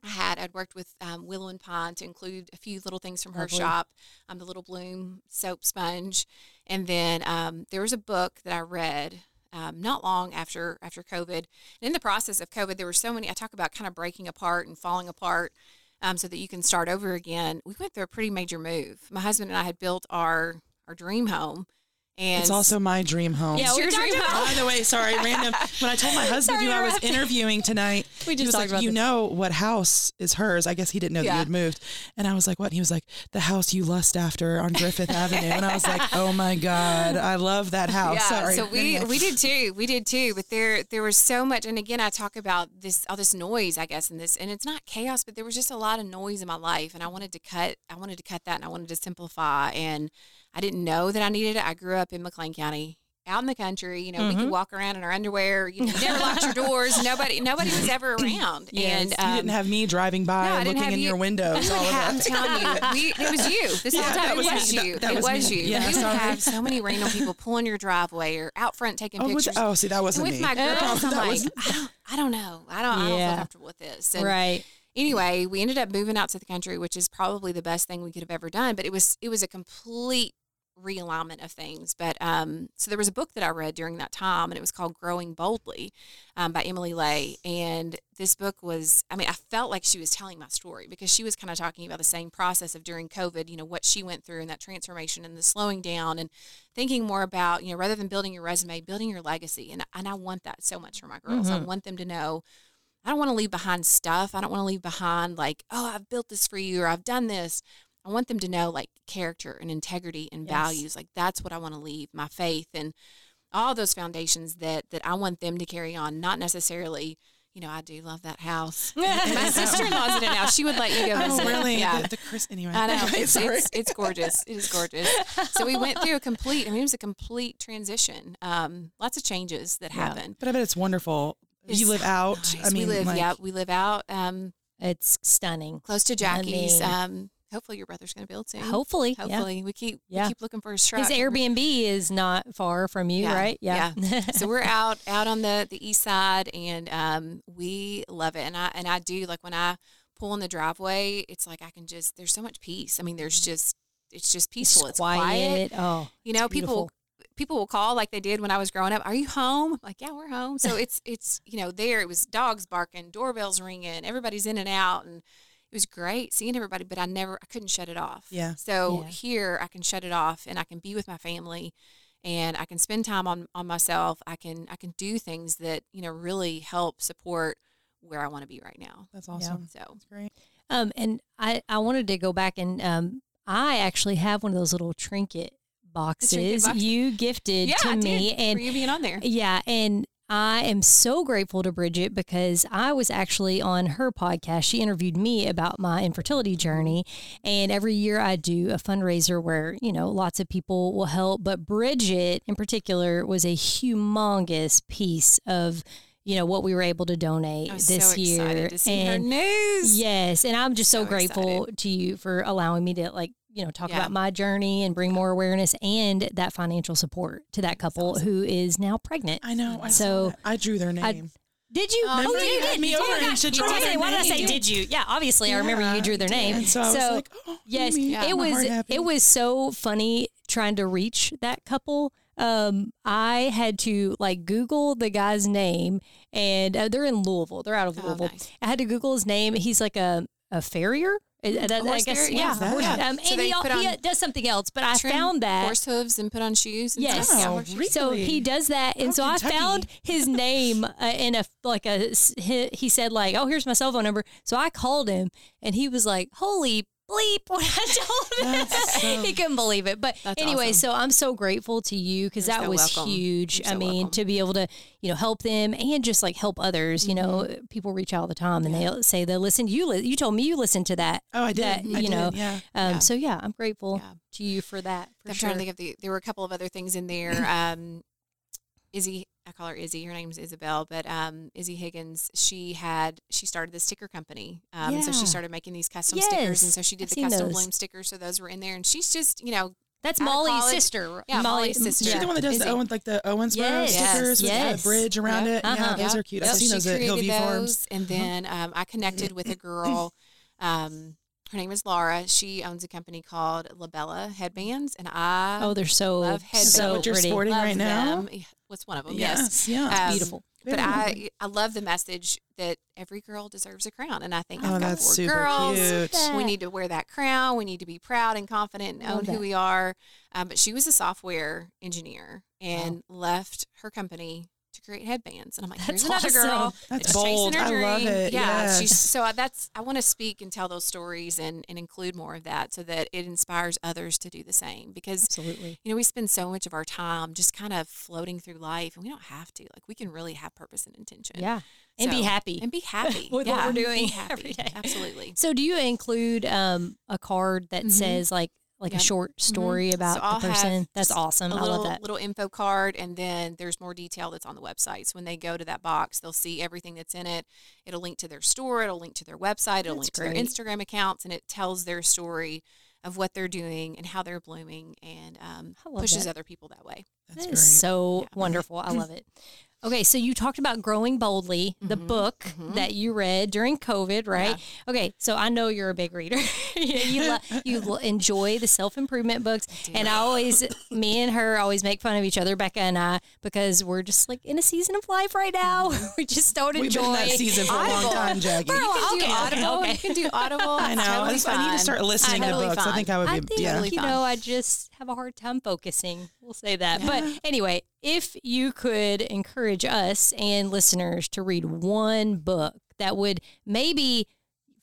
Speaker 3: I had. I'd worked with um, Willow and Pine to include a few little things from her
Speaker 1: Lovely.
Speaker 3: shop, um, the Little Bloom soap sponge, and then um, there was a book that I read um, not long after after COVID. And in the process of COVID, there were so many. I talk about kind of breaking apart and falling apart, um, so that you can start over again. We went through a pretty major move. My husband and I had built our our dream home, and
Speaker 2: It's also my dream home.
Speaker 1: Yeah, we
Speaker 3: your dream home.
Speaker 2: By the way, sorry, random. When I told my [laughs] husband
Speaker 1: Sorry
Speaker 2: who I was interviewing tonight, [laughs]
Speaker 1: We
Speaker 2: he
Speaker 1: just
Speaker 2: was like,
Speaker 1: about
Speaker 2: "You
Speaker 1: this.
Speaker 2: know what house is hers?" I guess he didn't know that you had moved, and I was like, "What?" And he was like, "The house you lust after on Griffith [laughs] Avenue," and I was like, "Oh my god, I love that house."
Speaker 3: Yeah,
Speaker 2: sorry.
Speaker 3: so we
Speaker 2: Anyway.
Speaker 3: we did too. We did too. But there there was so much, and again, I talk about this all this noise, I guess, in this, and it's not chaos, but there was just a lot of noise in my life, and I wanted to cut. I wanted to cut that, and I wanted to simplify, and I didn't know that I needed it. I grew up in McLean County. Out in the country, you know, we
Speaker 1: Mm-hmm.
Speaker 3: could walk around in our underwear. You, know, you never locked your [laughs] doors. Nobody, nobody was ever [clears throat] around.
Speaker 1: Yes.
Speaker 3: And
Speaker 2: you
Speaker 3: um,
Speaker 2: didn't have me driving by
Speaker 3: no,
Speaker 2: and looking in
Speaker 3: you-
Speaker 2: your windows. [laughs] All of
Speaker 3: Yeah, I'm telling you, we, it was you. This whole time it
Speaker 2: was
Speaker 3: was,
Speaker 2: me. That-
Speaker 3: you.
Speaker 2: that
Speaker 3: it
Speaker 2: was
Speaker 3: was you.
Speaker 2: Yeah,
Speaker 3: we would have so many random people pulling your driveway or out front taking
Speaker 2: Oh,
Speaker 3: pictures.
Speaker 2: oh, see, that wasn't
Speaker 3: and with
Speaker 2: me.
Speaker 3: my girls, I'm like, I don't, I don't know. I don't, I don't feel comfortable with this. And
Speaker 1: Right.
Speaker 3: anyway, we ended up moving out to the country, which is probably the best thing we could have ever done. But it was, it was a complete realignment of things. But um, so there was a book that I read during that time, and it was called Growing Boldly um, by Emily Ley. And this book was, I mean, I felt like she was telling my story because she was kind of talking about the same process of during COVID, you know, what she went through and that transformation and the slowing down and thinking more about, you know, rather than building your resume, building your legacy. And, and I want that so much for my girls. I want them to know. I don't want to leave behind stuff. I don't want to leave behind like, oh, I've built this for you or I've done this. I want them to know like character and integrity and
Speaker 1: Yes.
Speaker 3: values. Like that's what I want to leave, my faith and all those foundations that that I want them to carry on, not necessarily, you know, I do love that house. [laughs] my sister-in-law's in it now. She would let you go
Speaker 2: Oh,
Speaker 3: visit.
Speaker 2: really?
Speaker 3: Yeah.
Speaker 2: The, the Chris. Anyway,
Speaker 3: I know. [laughs]
Speaker 2: Anyway,
Speaker 3: It's, it's, it's gorgeous. It is gorgeous. So we went through a complete, I mean, it was a complete transition. Um, lots of changes that
Speaker 1: Yeah.
Speaker 3: happened.
Speaker 2: but I bet it's wonderful.
Speaker 3: It's
Speaker 2: you live
Speaker 3: so
Speaker 2: out.
Speaker 3: nice.
Speaker 2: I mean,
Speaker 3: we live,
Speaker 2: like,
Speaker 3: yeah, we live out um,
Speaker 1: It's stunning.
Speaker 3: close to Jackie's.
Speaker 1: mean-
Speaker 3: um, hopefully your brother's going to build soon.
Speaker 1: Hopefully.
Speaker 3: Hopefully, we keep
Speaker 1: Yeah.
Speaker 3: we keep looking for his
Speaker 1: Yeah.
Speaker 3: truck.
Speaker 1: His Airbnb is not far from you,
Speaker 3: Yeah,
Speaker 1: right? Yeah. [laughs]
Speaker 3: so we're out out on the the east side, and um, we love it. And I and I do like when I pull in the driveway, it's like I can just there's so much peace. I mean, there's just it's just peaceful. It's quiet.
Speaker 1: Oh,
Speaker 3: You know, people people will call like they did when I was growing up. Are you home? I'm like, yeah, we're home. So [laughs] it's it's you know there it was dogs barking, doorbells ringing, everybody's in and out, and it was great seeing everybody. But I never I couldn't shut it off.
Speaker 2: Yeah.
Speaker 3: So
Speaker 1: Yeah.
Speaker 3: here I can shut it off and I can be with my family, and I can spend time on on myself. I can I can do things that you know really help support where I want to be right now.
Speaker 2: That's awesome.
Speaker 3: So
Speaker 2: That's great.
Speaker 1: Um, and I, I wanted to go back and um, I actually have one of those little trinket boxes
Speaker 3: box?
Speaker 1: you gifted
Speaker 3: yeah,
Speaker 1: to
Speaker 3: I
Speaker 1: me,
Speaker 3: did,
Speaker 1: and
Speaker 3: for you being on there.
Speaker 1: yeah, and I am so grateful to Bridget because I was actually on her podcast. She interviewed me about my infertility journey. And every year I do a fundraiser where, you know, lots of people will help. But Bridget in particular was a humongous piece of, you know, what we were able to donate this
Speaker 3: so
Speaker 1: year.
Speaker 3: excited to see her
Speaker 1: and
Speaker 3: news.
Speaker 1: Yes, and I'm just so,
Speaker 3: So
Speaker 1: grateful to you for allowing me to like you know talk
Speaker 3: Yeah.
Speaker 1: about my journey and bring more awareness and that financial support to that couple who is now pregnant.
Speaker 2: I know. I
Speaker 1: So.
Speaker 2: I drew their name.
Speaker 1: Did you?
Speaker 3: Oh,
Speaker 2: Remember
Speaker 1: you
Speaker 2: you
Speaker 1: did.
Speaker 2: me
Speaker 1: You
Speaker 2: over
Speaker 1: did.
Speaker 2: and you
Speaker 1: you
Speaker 2: draw
Speaker 1: did.
Speaker 2: their
Speaker 1: Why did I say did you? Yeah, obviously I remember you drew their name.
Speaker 2: and so I was like, oh,
Speaker 1: yes,
Speaker 2: Amy,
Speaker 1: it was it was so funny trying to reach that couple. Um, I had to like Google the guy's name, and uh, they're in Louisville. They're out of
Speaker 3: Oh,
Speaker 1: Louisville.
Speaker 3: nice.
Speaker 1: I had to Google his name. He's like a a farrier. That- I guess,
Speaker 3: farrier?
Speaker 1: yeah.
Speaker 3: Yeah,
Speaker 2: yeah.
Speaker 1: Um,
Speaker 3: So
Speaker 1: and
Speaker 3: they
Speaker 1: he, al-
Speaker 3: put
Speaker 1: he
Speaker 3: on
Speaker 1: uh, does something else, but I found that.
Speaker 3: horse hooves and put on shoes. And
Speaker 1: Yes.
Speaker 3: stuff. Yeah,
Speaker 2: Oh,
Speaker 3: horse
Speaker 2: really?
Speaker 1: So he does that, and
Speaker 2: Oh,
Speaker 1: so I found his name uh, in a like a he, he said like, "Oh, here's my cell phone number." So I called him, and he was like, "Holy bleep!" When I [laughs] told him,
Speaker 2: so-
Speaker 1: he couldn't believe it. But anyway,
Speaker 3: awesome.
Speaker 1: so I'm so grateful to you because that
Speaker 3: so
Speaker 1: was
Speaker 3: welcome.
Speaker 1: huge.
Speaker 3: You're
Speaker 1: I mean,
Speaker 3: welcome.
Speaker 1: to be able to you know help them and just like help others. You know, people reach out all the time and they say they listen. You li- you told me you listened to that.
Speaker 2: Oh, I did.
Speaker 1: that,
Speaker 2: I
Speaker 1: you
Speaker 2: did,
Speaker 1: know,
Speaker 2: yeah.
Speaker 1: Um,
Speaker 3: Yeah.
Speaker 1: So yeah, I'm grateful
Speaker 3: Yeah.
Speaker 1: to you for that. For
Speaker 3: I'm
Speaker 1: sure.
Speaker 3: trying to think of the. There were a couple of other things in there. [clears throat] Um, Izzy, call her Izzy. Her name's Isabel, but um, Izzy Higgins. She had she started the sticker company, um, and so she started making these custom stickers, and so she did
Speaker 1: I've
Speaker 3: the custom
Speaker 1: those.
Speaker 3: bloom stickers. So those were in there, and she's just you know
Speaker 1: That's Molly's sister.
Speaker 3: Yeah, Molly's sister.
Speaker 2: She's the one that does
Speaker 3: Is
Speaker 2: the
Speaker 3: it-
Speaker 2: Owen, like the Owensboro
Speaker 1: Yes.
Speaker 2: stickers with
Speaker 1: Yes.
Speaker 2: the bridge around
Speaker 3: Yep.
Speaker 2: it. Yeah,
Speaker 1: Uh-huh.
Speaker 2: those
Speaker 3: Yep.
Speaker 2: are cute.
Speaker 3: Yep.
Speaker 2: I've seen
Speaker 3: she
Speaker 2: those at
Speaker 3: created
Speaker 2: Hillview Farms.
Speaker 3: and then um, I connected with a girl. [laughs] Um, her name is Laura. She owns a company called Labella Headbands, and I
Speaker 1: Oh, they're so
Speaker 3: Love headbands.
Speaker 1: So
Speaker 2: what you're sporting
Speaker 3: love
Speaker 2: right now?
Speaker 3: them. Yeah, What's one of them? Yes.
Speaker 2: Yes, yeah.
Speaker 3: Um,
Speaker 1: beautiful.
Speaker 3: But
Speaker 2: Very
Speaker 3: I,
Speaker 2: lovely.
Speaker 3: I love the message that every girl deserves a crown, and I think
Speaker 2: Oh,
Speaker 3: I've got
Speaker 2: that's
Speaker 3: four
Speaker 2: super
Speaker 3: girls.
Speaker 2: cute.
Speaker 3: We need to wear that crown. We need to be proud and confident and
Speaker 1: Love
Speaker 3: own
Speaker 1: that.
Speaker 3: who we are. Um, but she was a software engineer and left her company to create headbands. And I'm like,
Speaker 1: That's
Speaker 3: here's another girl.
Speaker 1: awesome.
Speaker 2: That's
Speaker 3: that's chasing
Speaker 2: bold.
Speaker 3: her
Speaker 2: I love
Speaker 3: dream.
Speaker 2: it.
Speaker 3: Yeah, she's
Speaker 2: Yes. [laughs]
Speaker 3: so that's I want to speak and tell those stories and and include more of that so that it inspires others to do the same because
Speaker 1: Absolutely.
Speaker 3: you know we spend so much of our time just kind of floating through life and we don't have to like we can really have purpose and intention
Speaker 1: Yeah. And be happy.
Speaker 3: and be [laughs] happy
Speaker 1: With what we're doing
Speaker 3: happy.
Speaker 1: every day.
Speaker 3: absolutely
Speaker 1: So do you include um, a card that
Speaker 3: Mhm.
Speaker 1: says like like
Speaker 3: Yep.
Speaker 1: a short story about
Speaker 3: So
Speaker 1: the person? That's awesome.
Speaker 3: a
Speaker 1: I
Speaker 3: little
Speaker 1: love that.
Speaker 3: little info card and then there's more detail that's on the website so when they go to that box they'll see everything that's in it it'll link to their store it'll link to their website it'll
Speaker 1: That's
Speaker 3: link to their instagram accounts and it tells their story of what they're doing and how they're blooming and um, pushes
Speaker 1: that.
Speaker 3: other people that way
Speaker 2: That's
Speaker 1: That
Speaker 2: great.
Speaker 1: so
Speaker 3: Yeah.
Speaker 1: wonderful. I love [laughs] it. Okay, so you talked about growing boldly, the
Speaker 3: Mhm,
Speaker 1: book
Speaker 3: mhm.
Speaker 1: that you read during COVID, right? Okay, so I know you're a big reader. [laughs] you lo- [laughs] you lo- enjoy the self improvement books, and I always, me and her always make fun of each other, Becca and I, because we're just like in a season of life right now. [laughs] we just don't
Speaker 2: We've
Speaker 1: enjoy
Speaker 2: been in that season for a long time, Jackie.
Speaker 1: A
Speaker 3: you can do
Speaker 1: okay,
Speaker 3: audible
Speaker 1: okay.
Speaker 3: you can do audible
Speaker 2: I know.
Speaker 3: Totally
Speaker 2: I, just- I need to start listening to
Speaker 3: Totally
Speaker 2: books. I think I would be.
Speaker 1: I think
Speaker 2: yeah.
Speaker 3: Totally
Speaker 1: you
Speaker 3: fine.
Speaker 1: know I just have a hard time focusing. We'll say that. But anyway, if you could encourage us and listeners to read one book that would maybe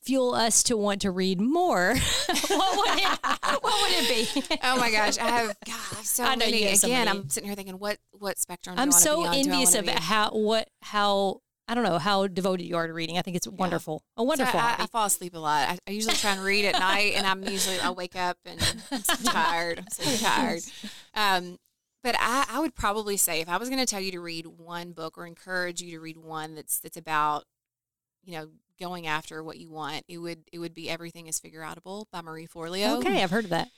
Speaker 1: fuel us to want to read more, [laughs] what would it, what would it be?
Speaker 3: oh my gosh i have God, I have so
Speaker 1: I
Speaker 3: many again i'm sitting here thinking what what spectrum
Speaker 1: I'm
Speaker 3: I
Speaker 1: so
Speaker 3: be on?
Speaker 1: Envious of how what how I don't know how devoted you are to reading. I think it's wonderful. A wonderful.
Speaker 3: So I, I fall asleep a lot. I, I usually try and read at night, and I'm usually I wake up and I'm so [laughs] tired. I'm so tired. [laughs] Um, but I, I would probably say if I was going to tell you to read one book or encourage you to read one that's that's about, you know, going after what you want, it would it would be Everything Is Figure Outable by Marie Forleo.
Speaker 1: okay, I've heard of that.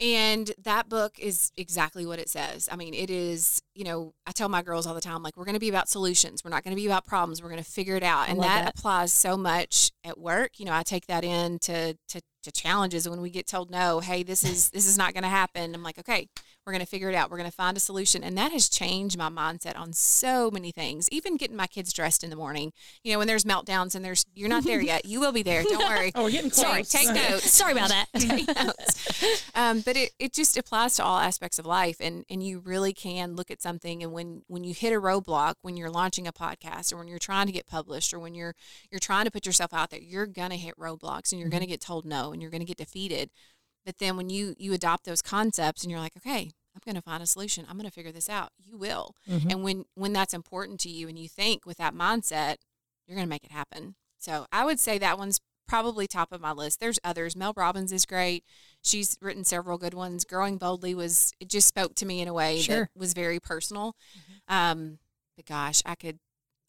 Speaker 3: And that book is exactly what it says. I mean, it is, you know, I tell my girls all the time, like, we're going to be about solutions. We're not going to be about problems. We're going to figure it out. And that,
Speaker 1: that.
Speaker 3: applies so much at work. You know, I take that in to, to, to challenges when we get told, no, hey, this is, this is not going to happen. I'm like, okay, we're going to figure it out. We're going to find a solution. And that has changed my mindset on so many things, even getting my kids dressed in the morning. You know, when there's meltdowns and there's, you're not there yet. You will be there. Don't worry. [laughs]
Speaker 2: Oh, we're getting close.
Speaker 3: Sorry, take [laughs] notes.
Speaker 1: Sorry about that. [laughs]
Speaker 3: Take notes. Um, but it, it just applies to all aspects of life and, and you really can look at something and when, when you hit a roadblock, when you're launching a podcast or when you're trying to get published or when you're you're trying to put yourself out there, you're gonna hit roadblocks and you're gonna get told no and you're gonna get defeated. But then when you you adopt those concepts and you're like, okay, I'm gonna find a solution, I'm gonna figure this out, you will.
Speaker 1: Mhm.
Speaker 3: And when when that's important to you and you think with that mindset, you're going to make it happen. So I would say that one's probably top of my list. There's others. Mel Robbins is great. She's written several good ones. Growing Boldly was it just spoke to me in a way
Speaker 1: Sure.
Speaker 3: that was very personal. Um, but gosh, I could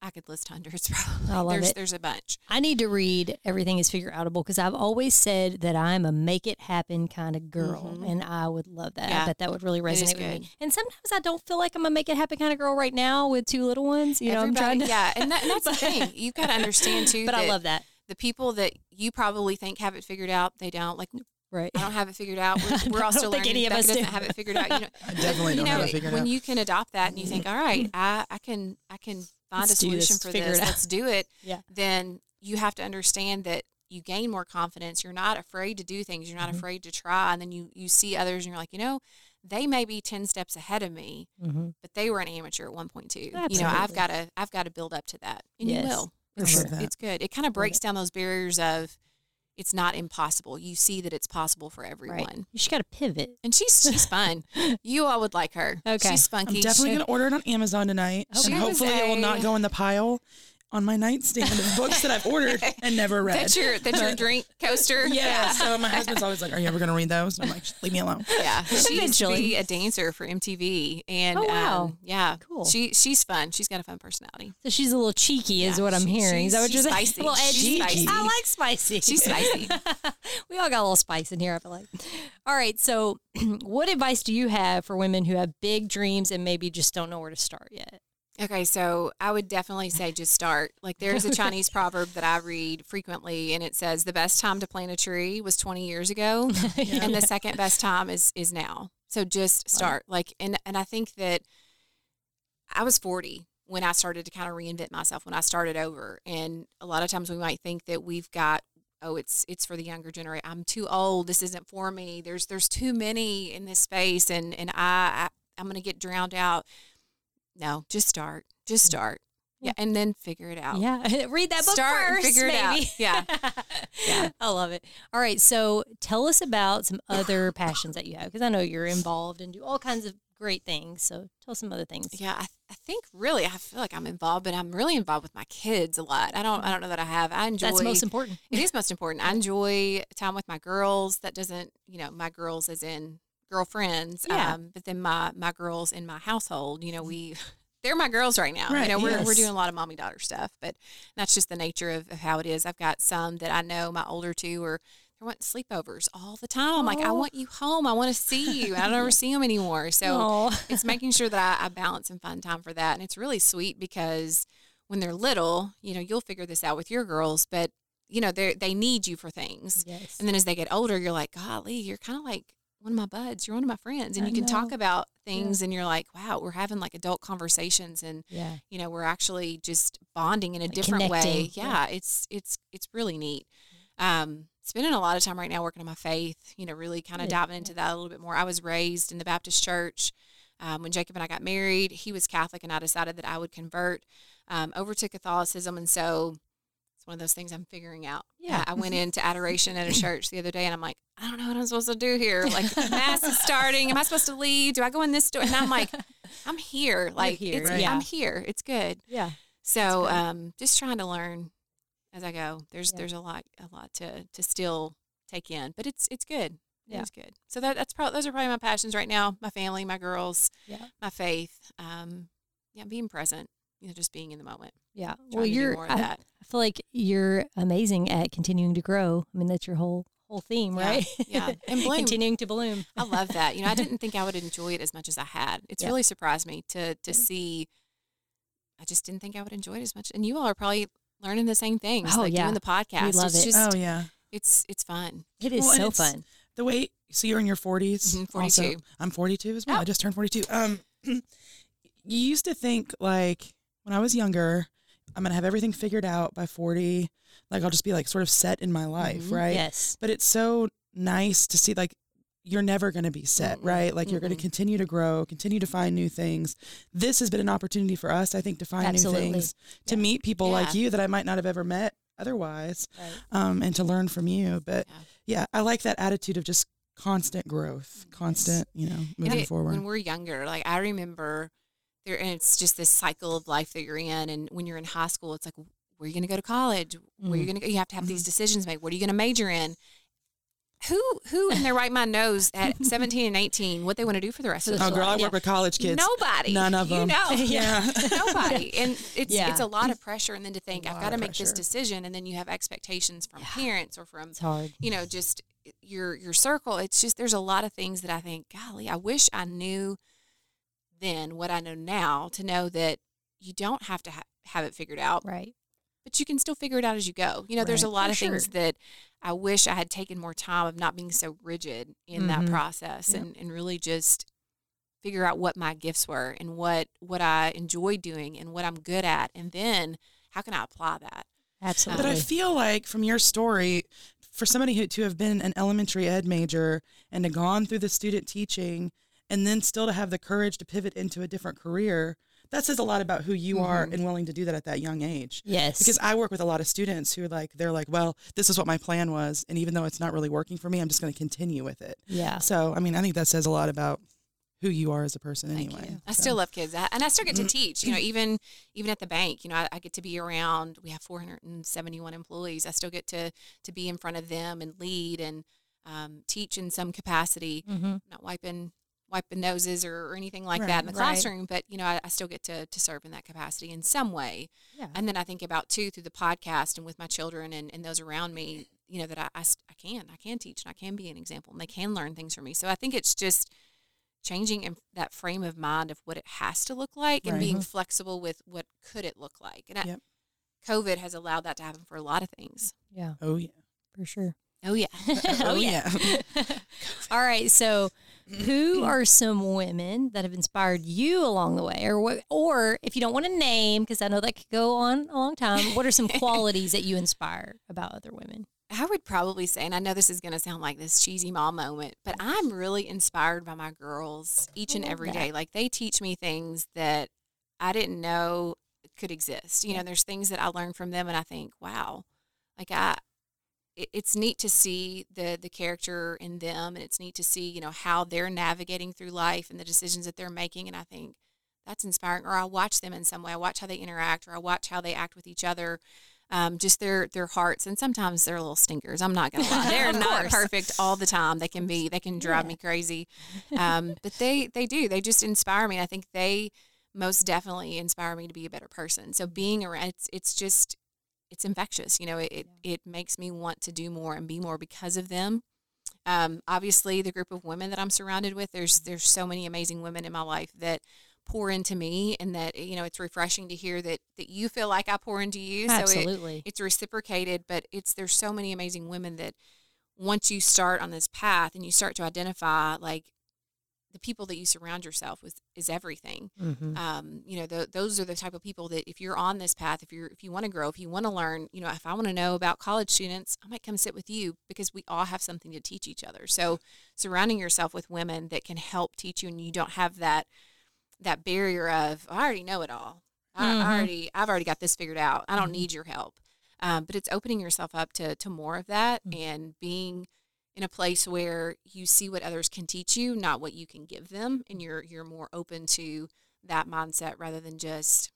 Speaker 3: I could list hundreds [laughs] probably.
Speaker 1: I love
Speaker 3: there's
Speaker 1: it.
Speaker 3: there's a bunch.
Speaker 1: I need to read Everything is Figure Outable because I've always said that I'm a make it happen kind of girl.
Speaker 3: Mhm.
Speaker 1: And I would love that. I
Speaker 3: Yeah.
Speaker 1: bet that would really resonate with
Speaker 3: good.
Speaker 1: me. And sometimes I don't feel like I'm a make it happen kind of girl right now with two little ones. You know, I'm trying to.
Speaker 3: yeah, and, that, and that's the [laughs] thing. You've got to understand [laughs] too.
Speaker 1: But I love that.
Speaker 3: the people that you probably think have it figured out. They don't. Like
Speaker 1: Right.
Speaker 3: I don't have it figured out. We're, we're all still
Speaker 1: think
Speaker 3: learning.
Speaker 1: any of
Speaker 3: Becca
Speaker 1: us
Speaker 3: doesn't
Speaker 1: do.
Speaker 3: have it figured out. You know,
Speaker 2: I definitely
Speaker 3: you
Speaker 2: don't
Speaker 3: know,
Speaker 2: have it figured
Speaker 3: when
Speaker 2: out.
Speaker 3: you can adopt that and you think, all right, I, I can, I can find
Speaker 1: Let's
Speaker 3: a
Speaker 1: do this,
Speaker 3: solution for this. Let's do it.
Speaker 1: Yeah.
Speaker 3: Then you have to understand that you gain more confidence. You're not afraid to do things. You're not
Speaker 1: Mhm.
Speaker 3: afraid to try. And then you, you see others and you're like, you know, they may be 10 steps ahead of me,
Speaker 1: Mm-hmm.
Speaker 3: but they were an amateur at one point too. You know, I've got to, I've got to build up to that and
Speaker 1: Yes,
Speaker 3: you will. It's,
Speaker 2: sure.
Speaker 3: It's good. It kind of breaks down those barriers of it's not impossible. You see that it's possible for everyone.
Speaker 1: Right. You just got to pivot.
Speaker 3: And she's she's [laughs] fun. you all would like her.
Speaker 1: Okay.
Speaker 3: She's
Speaker 2: I'm
Speaker 3: spunky.
Speaker 2: definitely
Speaker 3: She-
Speaker 2: going to order it on Amazon tonight.
Speaker 3: She
Speaker 2: and
Speaker 3: was
Speaker 2: hopefully it will not go in the pile. On my nightstand of books that I've ordered and never [laughs] read.
Speaker 3: That's your that's your drink coaster.
Speaker 2: Yeah. yeah. So my husband's always like, "Are you ever going to read those?" And I'm like, "Leave me alone."
Speaker 3: Yeah. [laughs] She used to be a dancer for MTV, and
Speaker 1: oh, wow.
Speaker 3: Um, yeah,
Speaker 1: cool.
Speaker 3: She she's fun. She's got a fun personality.
Speaker 1: So she's a little cheeky, is what I'm she, hearing. Is that what you're saying?
Speaker 3: Spicy. A [laughs] little edgy.
Speaker 1: Spicy. I like spicy.
Speaker 3: She's spicy.
Speaker 1: we all got a little spice in here. I feel like. All right. So, [clears throat] what advice do you have for women who have big dreams and maybe just don't know where to start yet?
Speaker 3: Okay, so I would definitely say just start. Like there's a [laughs] Chinese proverb that I read frequently and it says the best time to plant a tree was 20 years ago [laughs] yeah. and the second best time is is now. So just start. Wow. Like and and I think that I was 40 when I started to kind of reinvent myself when I started over and a lot of times we might think that we've got oh it's it's for the younger generation. I'm too old. This isn't for me. There's there's too many in this space and and I, I I'm going to get drowned out no, just start. Just mm. start. Yeah, and then figure it out.
Speaker 1: Yeah, [laughs] read that book
Speaker 3: Start
Speaker 1: first.
Speaker 3: figure it out. Yeah, [laughs]
Speaker 1: yeah, I love it. All right, so tell us about some other [laughs] passions that you have because I know you're involved and do all kinds of great things. So tell us some other things.
Speaker 3: Yeah, I, I think really I feel like I'm involved, but I'm really involved with my kids a lot. I don't I don't know that I have. I enjoy.
Speaker 1: That's most important.
Speaker 3: It is most important. I enjoy time with my girls. That doesn't you know my girls as in girlfriends.
Speaker 1: Yeah.
Speaker 3: Um, but then my my girls in my household, you know, we [laughs] they're my girls right now.
Speaker 2: Right,
Speaker 3: you know, we're,
Speaker 2: yes.
Speaker 3: we're doing a lot of mommy daughter stuff, but that's just the nature of, of, how it is. I've got some that I know my older two are they're wanting sleepovers all the time. I'm like, I want you home. I want to see you. I don't ever [laughs] see them anymore. So it's making sure that I, I balance and find time for that. And it's really sweet because when they're little, you know, you'll figure this out with your girls, but you know, they they need you for things.
Speaker 1: Yes.
Speaker 3: And then as they get older, you're like, golly, you're kind of like one of my buds. You're one of my friends, and I you can know. talk about things, yeah. and you're like, wow, we're having like adult conversations, and
Speaker 1: yeah.
Speaker 3: you know, we're actually just bonding in a like different connecting. way. Yeah, yeah, it's it's it's really neat. Um, spending a lot of time right now working on my faith. You know, really kind of diving into that a little bit more. I was raised in the Baptist church. Um, when Jacob and I got married, he was Catholic, and I decided that I would convert um, over to Catholicism, and so one of those things I'm figuring out.
Speaker 1: Yeah.
Speaker 3: I went into adoration at a [laughs] church the other day and I'm like, I don't know what I'm supposed to do here. Like mass is starting. Am I supposed to leave? Do I go in this door? And I'm like, [laughs] I'm here. Like
Speaker 1: here, right?
Speaker 3: I'm here. It's good.
Speaker 1: Yeah.
Speaker 3: So um just trying to learn as I go. There's yeah. there's a lot a lot to to still take in. But it's it's good. Yeah. It's good. So that that's probably those are probably my passions right now. My family, my girls,
Speaker 1: yeah.
Speaker 3: my faith. Um yeah, being present you know, just being in the moment.
Speaker 1: Yeah. Well, you're, I, I, feel like you're amazing at continuing to grow. I mean, that's your whole, whole theme, right?
Speaker 3: Yeah. yeah. [laughs] And bloom.
Speaker 1: continuing to bloom.
Speaker 3: I love that. You know, I [laughs] didn't think I would enjoy it as much as I had. It's yeah. really surprised me to, to yeah. see, I just didn't think I would enjoy it as much. And you all are probably learning the same things.
Speaker 1: Oh,
Speaker 3: like
Speaker 1: yeah.
Speaker 3: doing the podcast.
Speaker 1: We love
Speaker 3: it's
Speaker 1: it.
Speaker 3: Just,
Speaker 2: oh, yeah.
Speaker 3: It's, it's fun.
Speaker 1: It is well, so fun.
Speaker 2: The way, so you're in your 40s.
Speaker 3: Mm-hmm, 42. Also,
Speaker 2: I'm 42 as well. Oh. I just turned 42. Um, [clears throat] you used to think like, when I was younger, I'm going to have everything figured out by 40. Like I'll just be like sort of set in my life, mm-hmm. right?
Speaker 1: Yes.
Speaker 2: But it's so nice to see like you're never going to be set, mm right? Like mm you're going to continue to grow, continue to find new things. This has been an opportunity for us, I think, to find
Speaker 1: Absolutely.
Speaker 2: new things, to meet people yeah. like you that I might not have ever met otherwise,
Speaker 1: right.
Speaker 2: um, and to learn from you. But yeah. yeah, I like that attitude of just constant growth, constant, you know, moving
Speaker 3: it,
Speaker 2: forward.
Speaker 3: When we're younger, like I remember there, and it's just this cycle of life that you're in. And when you're in high school, it's like, where are you going to go to college? Where are you mm-hmm. going to go? You have to have mm-hmm. these decisions made. What are you going to major in? Who who in their right mind knows at [laughs] 17 and 18 what they want to do for the rest of their
Speaker 2: life? Oh, girl, I work
Speaker 1: yeah.
Speaker 2: with college kids.
Speaker 3: Nobody.
Speaker 2: None of them.
Speaker 3: You know. [laughs]
Speaker 2: yeah. [laughs]
Speaker 3: Nobody. And it's
Speaker 1: yeah.
Speaker 3: it's a lot of pressure. And then to think, I've got to make
Speaker 2: pressure.
Speaker 3: this decision. And then you have expectations from
Speaker 1: yeah.
Speaker 3: parents or from,
Speaker 1: it's hard.
Speaker 3: you know, just your your circle. It's just, there's a lot of things that I think, golly, I wish I knew – then what I know now to know that you don't have to ha- have it figured out.
Speaker 1: Right.
Speaker 3: But you can still figure it out as you go. You know, right. there's a lot
Speaker 1: For
Speaker 3: of
Speaker 1: sure.
Speaker 3: things that I wish I had taken more time of not being so rigid in mm-hmm. that process yep. and, and really just figure out what my gifts were and what what I enjoy doing and what I'm good at and then how can I apply that?
Speaker 1: Absolutely.
Speaker 2: But I feel like from your story, for somebody who to have been an elementary ed major and to gone through the student teaching and then still to have the courage to pivot into a different career that says a lot about who you mm-hmm. are and willing to do that at that young age.
Speaker 1: Yes.
Speaker 2: Because I work with a lot of students who are like they're like, well, this is what my plan was, and even though it's not really working for me, I'm just going to continue with it.
Speaker 1: Yeah.
Speaker 2: So I mean, I think that says a lot about who you are as a person anyway.
Speaker 3: I so. still love kids, and I still get to teach. You know, even even at the bank, you know, I, I, get to be around. We have 471 employees. I still get to to be in front of them and lead and um, teach in some capacity. Mm-hmm. Not wiping wiping noses or, or anything like right, that in the classroom, right. but you know, I, I, still get to to serve in that capacity in some way. Yeah. And then I think about too through the podcast and with my children and, and those around me, you know, that I, I, I can I can teach and I can be an example and they can learn things from me. So I think it's just changing in that frame of mind of what it has to look like and being flexible with what could it look like. And yep. I, COVID has allowed that to happen for a lot of things.
Speaker 1: Yeah.
Speaker 2: Oh yeah.
Speaker 1: For sure.
Speaker 3: Oh yeah. [laughs]
Speaker 1: Oh, [laughs] oh yeah. [laughs] All right. So, who mm-hmm. are some women that have inspired you along the way, or what, or if you don't want to name, because I know that could go on a long time. What are some [laughs] qualities that you inspire about other women?
Speaker 3: I would probably say, and I know this is going to sound like this cheesy mom moment, but I'm really inspired by my girls each and every day. Like they teach me things that I didn't know could exist. You know, there's things that I learn from them, and I think, wow, like I, it's neat to see the the character in them, and it's neat to see you know how they're navigating through life and the decisions that they're making, and I think that's inspiring. Or I watch them in some way. I watch how they interact, or I watch how they act with each other um, just their their hearts and sometimes they're little stinkers i'm not gonna lie [laughs] they're not perfect all the time they can be they can drive yeah. me crazy [laughs] um, but they they do they just inspire me i think they most definitely inspire me to be a better person so being around it's it's just it's infectious you know it, yeah. it makes me want to do more and be more because of them. Um, obviously the group of women that i'm surrounded with there's there's so many amazing women in my life that pour into me and that you know it's refreshing to hear that that you feel like I pour into you.
Speaker 1: Absolutely
Speaker 3: so it, it's reciprocated but it's there's so many amazing women that once you start on this path and you start to identify like the people that you surround yourself with is everything. Mm-hmm. Um, you know, the, those are the type of people that if you're on this path, if you're if you want to grow, if you want to learn, you know, if I want to know about college students, I might come sit with you because we all have something to teach each other. So surrounding yourself with women that can help teach you, and you don't have that that barrier of I already know it all. I, mm-hmm. I already I've already got this figured out. I don't mm-hmm. need your help. Um, but it's opening yourself up to to more of that mm-hmm. and being in a place where you see what others can teach you, not what you can give them, and you're you're more open to that mindset rather than just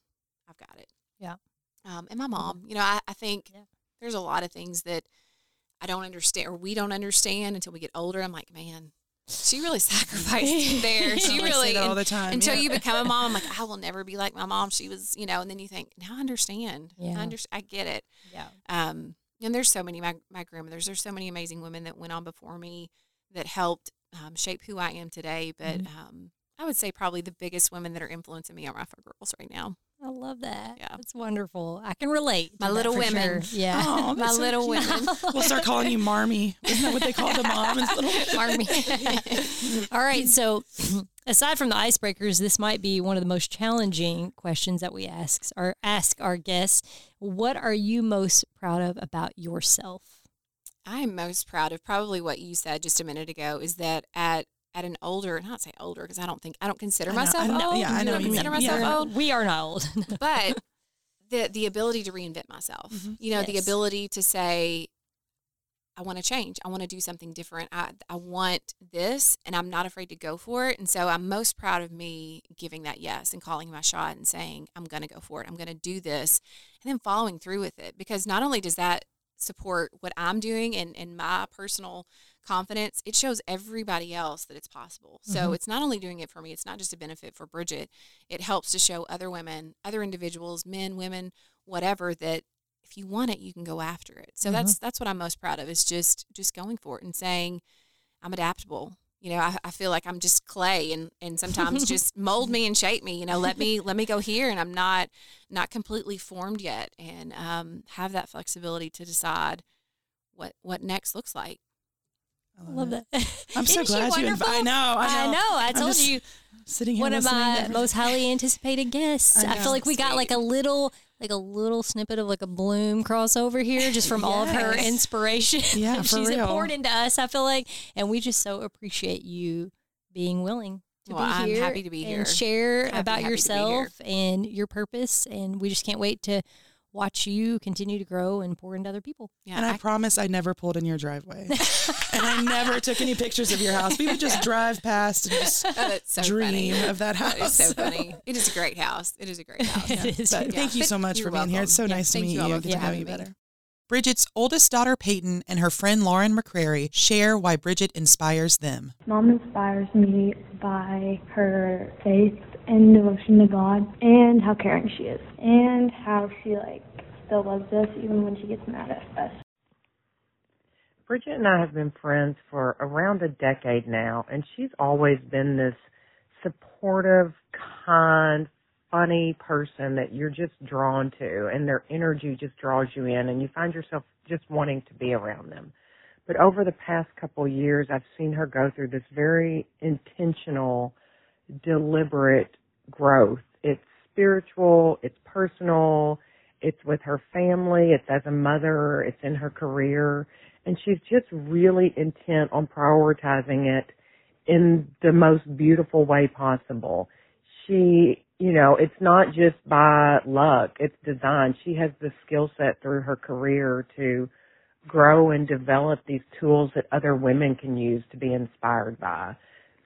Speaker 3: I've got it.
Speaker 1: Yeah.
Speaker 3: Um, and my mom, mm-hmm. you know, I, I think yeah. there's a lot of things that I don't understand or we don't understand until we get older. I'm like, man, she really [laughs] sacrificed [laughs] there. She really
Speaker 2: all the time
Speaker 3: until yeah. you become a [laughs] mom. I'm like, I will never be like my mom. She was, you know, and then you think, now I understand. Yeah. I understand. I get it.
Speaker 1: Yeah.
Speaker 3: Um, and there's so many my my grandmothers. There's so many amazing women that went on before me that helped um, shape who I am today. But mm-hmm. um, I would say probably the biggest women that are influencing me are my girls right now.
Speaker 1: I love that. Yeah. That's wonderful. I can relate.
Speaker 3: My little women.
Speaker 1: Sure. Yeah. [laughs]
Speaker 3: Oh, my so little cute. women. [laughs]
Speaker 2: we'll start calling you Marmee. Isn't that what they call the mom?
Speaker 1: Marmee. [laughs] All right. So [clears throat] aside from the icebreakers, this might be one of the most challenging questions that we ask our ask our guests. What are you most proud of about yourself?
Speaker 3: I'm most proud of probably what you said just a minute ago is that at at an older, not say older, because I don't think I don't consider I know, myself I know, old.
Speaker 2: Yeah, I know.
Speaker 3: I consider myself
Speaker 1: yeah.
Speaker 3: old.
Speaker 1: We are not old, [laughs]
Speaker 3: but the the ability to reinvent myself. Mm-hmm. You know, yes. the ability to say, I want to change. I want to do something different. I I want this, and I'm not afraid to go for it. And so I'm most proud of me giving that yes and calling my shot and saying I'm going to go for it. I'm going to do this, and then following through with it because not only does that support what I'm doing and, and my personal confidence, it shows everybody else that it's possible. So mm-hmm. it's not only doing it for me, it's not just a benefit for Bridget. It helps to show other women, other individuals, men, women, whatever, that if you want it, you can go after it. So mm-hmm. that's that's what I'm most proud of is just just going for it and saying, I'm adaptable. You know, I, I feel like I'm just clay and, and sometimes [laughs] just mold me and shape me, you know, let me let me go here and I'm not not completely formed yet and um, have that flexibility to decide what what next looks like.
Speaker 1: I love, love that. [laughs]
Speaker 2: I'm so glad you. Inv- I know. I
Speaker 1: know. I, know, I told you.
Speaker 2: Sitting here
Speaker 1: one of my most highly anticipated guests. I, I, feel like we Sweet. got like a little, like a little snippet of like a bloom crossover here, just from yes. all of her inspiration. [laughs]
Speaker 2: Yeah, for
Speaker 1: she's
Speaker 2: real.
Speaker 1: poured into us. I feel like, and we just so appreciate you being willing to
Speaker 3: well,
Speaker 1: be here.
Speaker 3: I'm happy to be here
Speaker 1: and share happy, about happy yourself and your purpose. And we just can't wait to watch you continue to grow and pour into other people.
Speaker 2: Yeah, and I, I promise I never pulled in your driveway, [laughs] and I never took any pictures of your house. We would just drive past and just oh, so dream funny. of that house.
Speaker 3: That is so funny. It is a great house. It is a great house. [laughs]
Speaker 1: it is.
Speaker 2: But thank you so much for being welcome. here. It's so nice to meet you. you. Get to know you better.
Speaker 4: Bridget's oldest daughter, Peyton, and her friend Lauren McCrary share why Bridget inspires them.
Speaker 5: Mom inspires me by her faith and devotion to God and how caring she is and how she like still loves us even when she gets mad at us.
Speaker 6: Bridget and I have been friends for around a decade now and she's always been this supportive, kind, funny person that you're just drawn to and their energy just draws you in and you find yourself just wanting to be around them. But over the past couple years, I've seen her go through this very intentional, deliberate growth. It's spiritual, it's personal, it's with her family, it's as a mother, it's in her career, and she's just really intent on prioritizing it in the most beautiful way possible. She you know, it's not just by luck, it's design. She has the skill set through her career to grow and develop these tools that other women can use to be inspired by.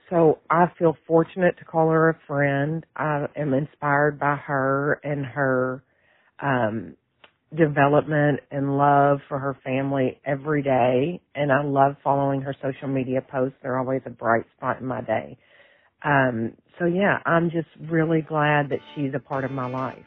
Speaker 6: So I feel fortunate to call her a friend. I am inspired by her and her um development and love for her family every day and I love following her social media posts. They're always a bright spot in my day. Um, so yeah, I'm just really glad that she's a part of my life.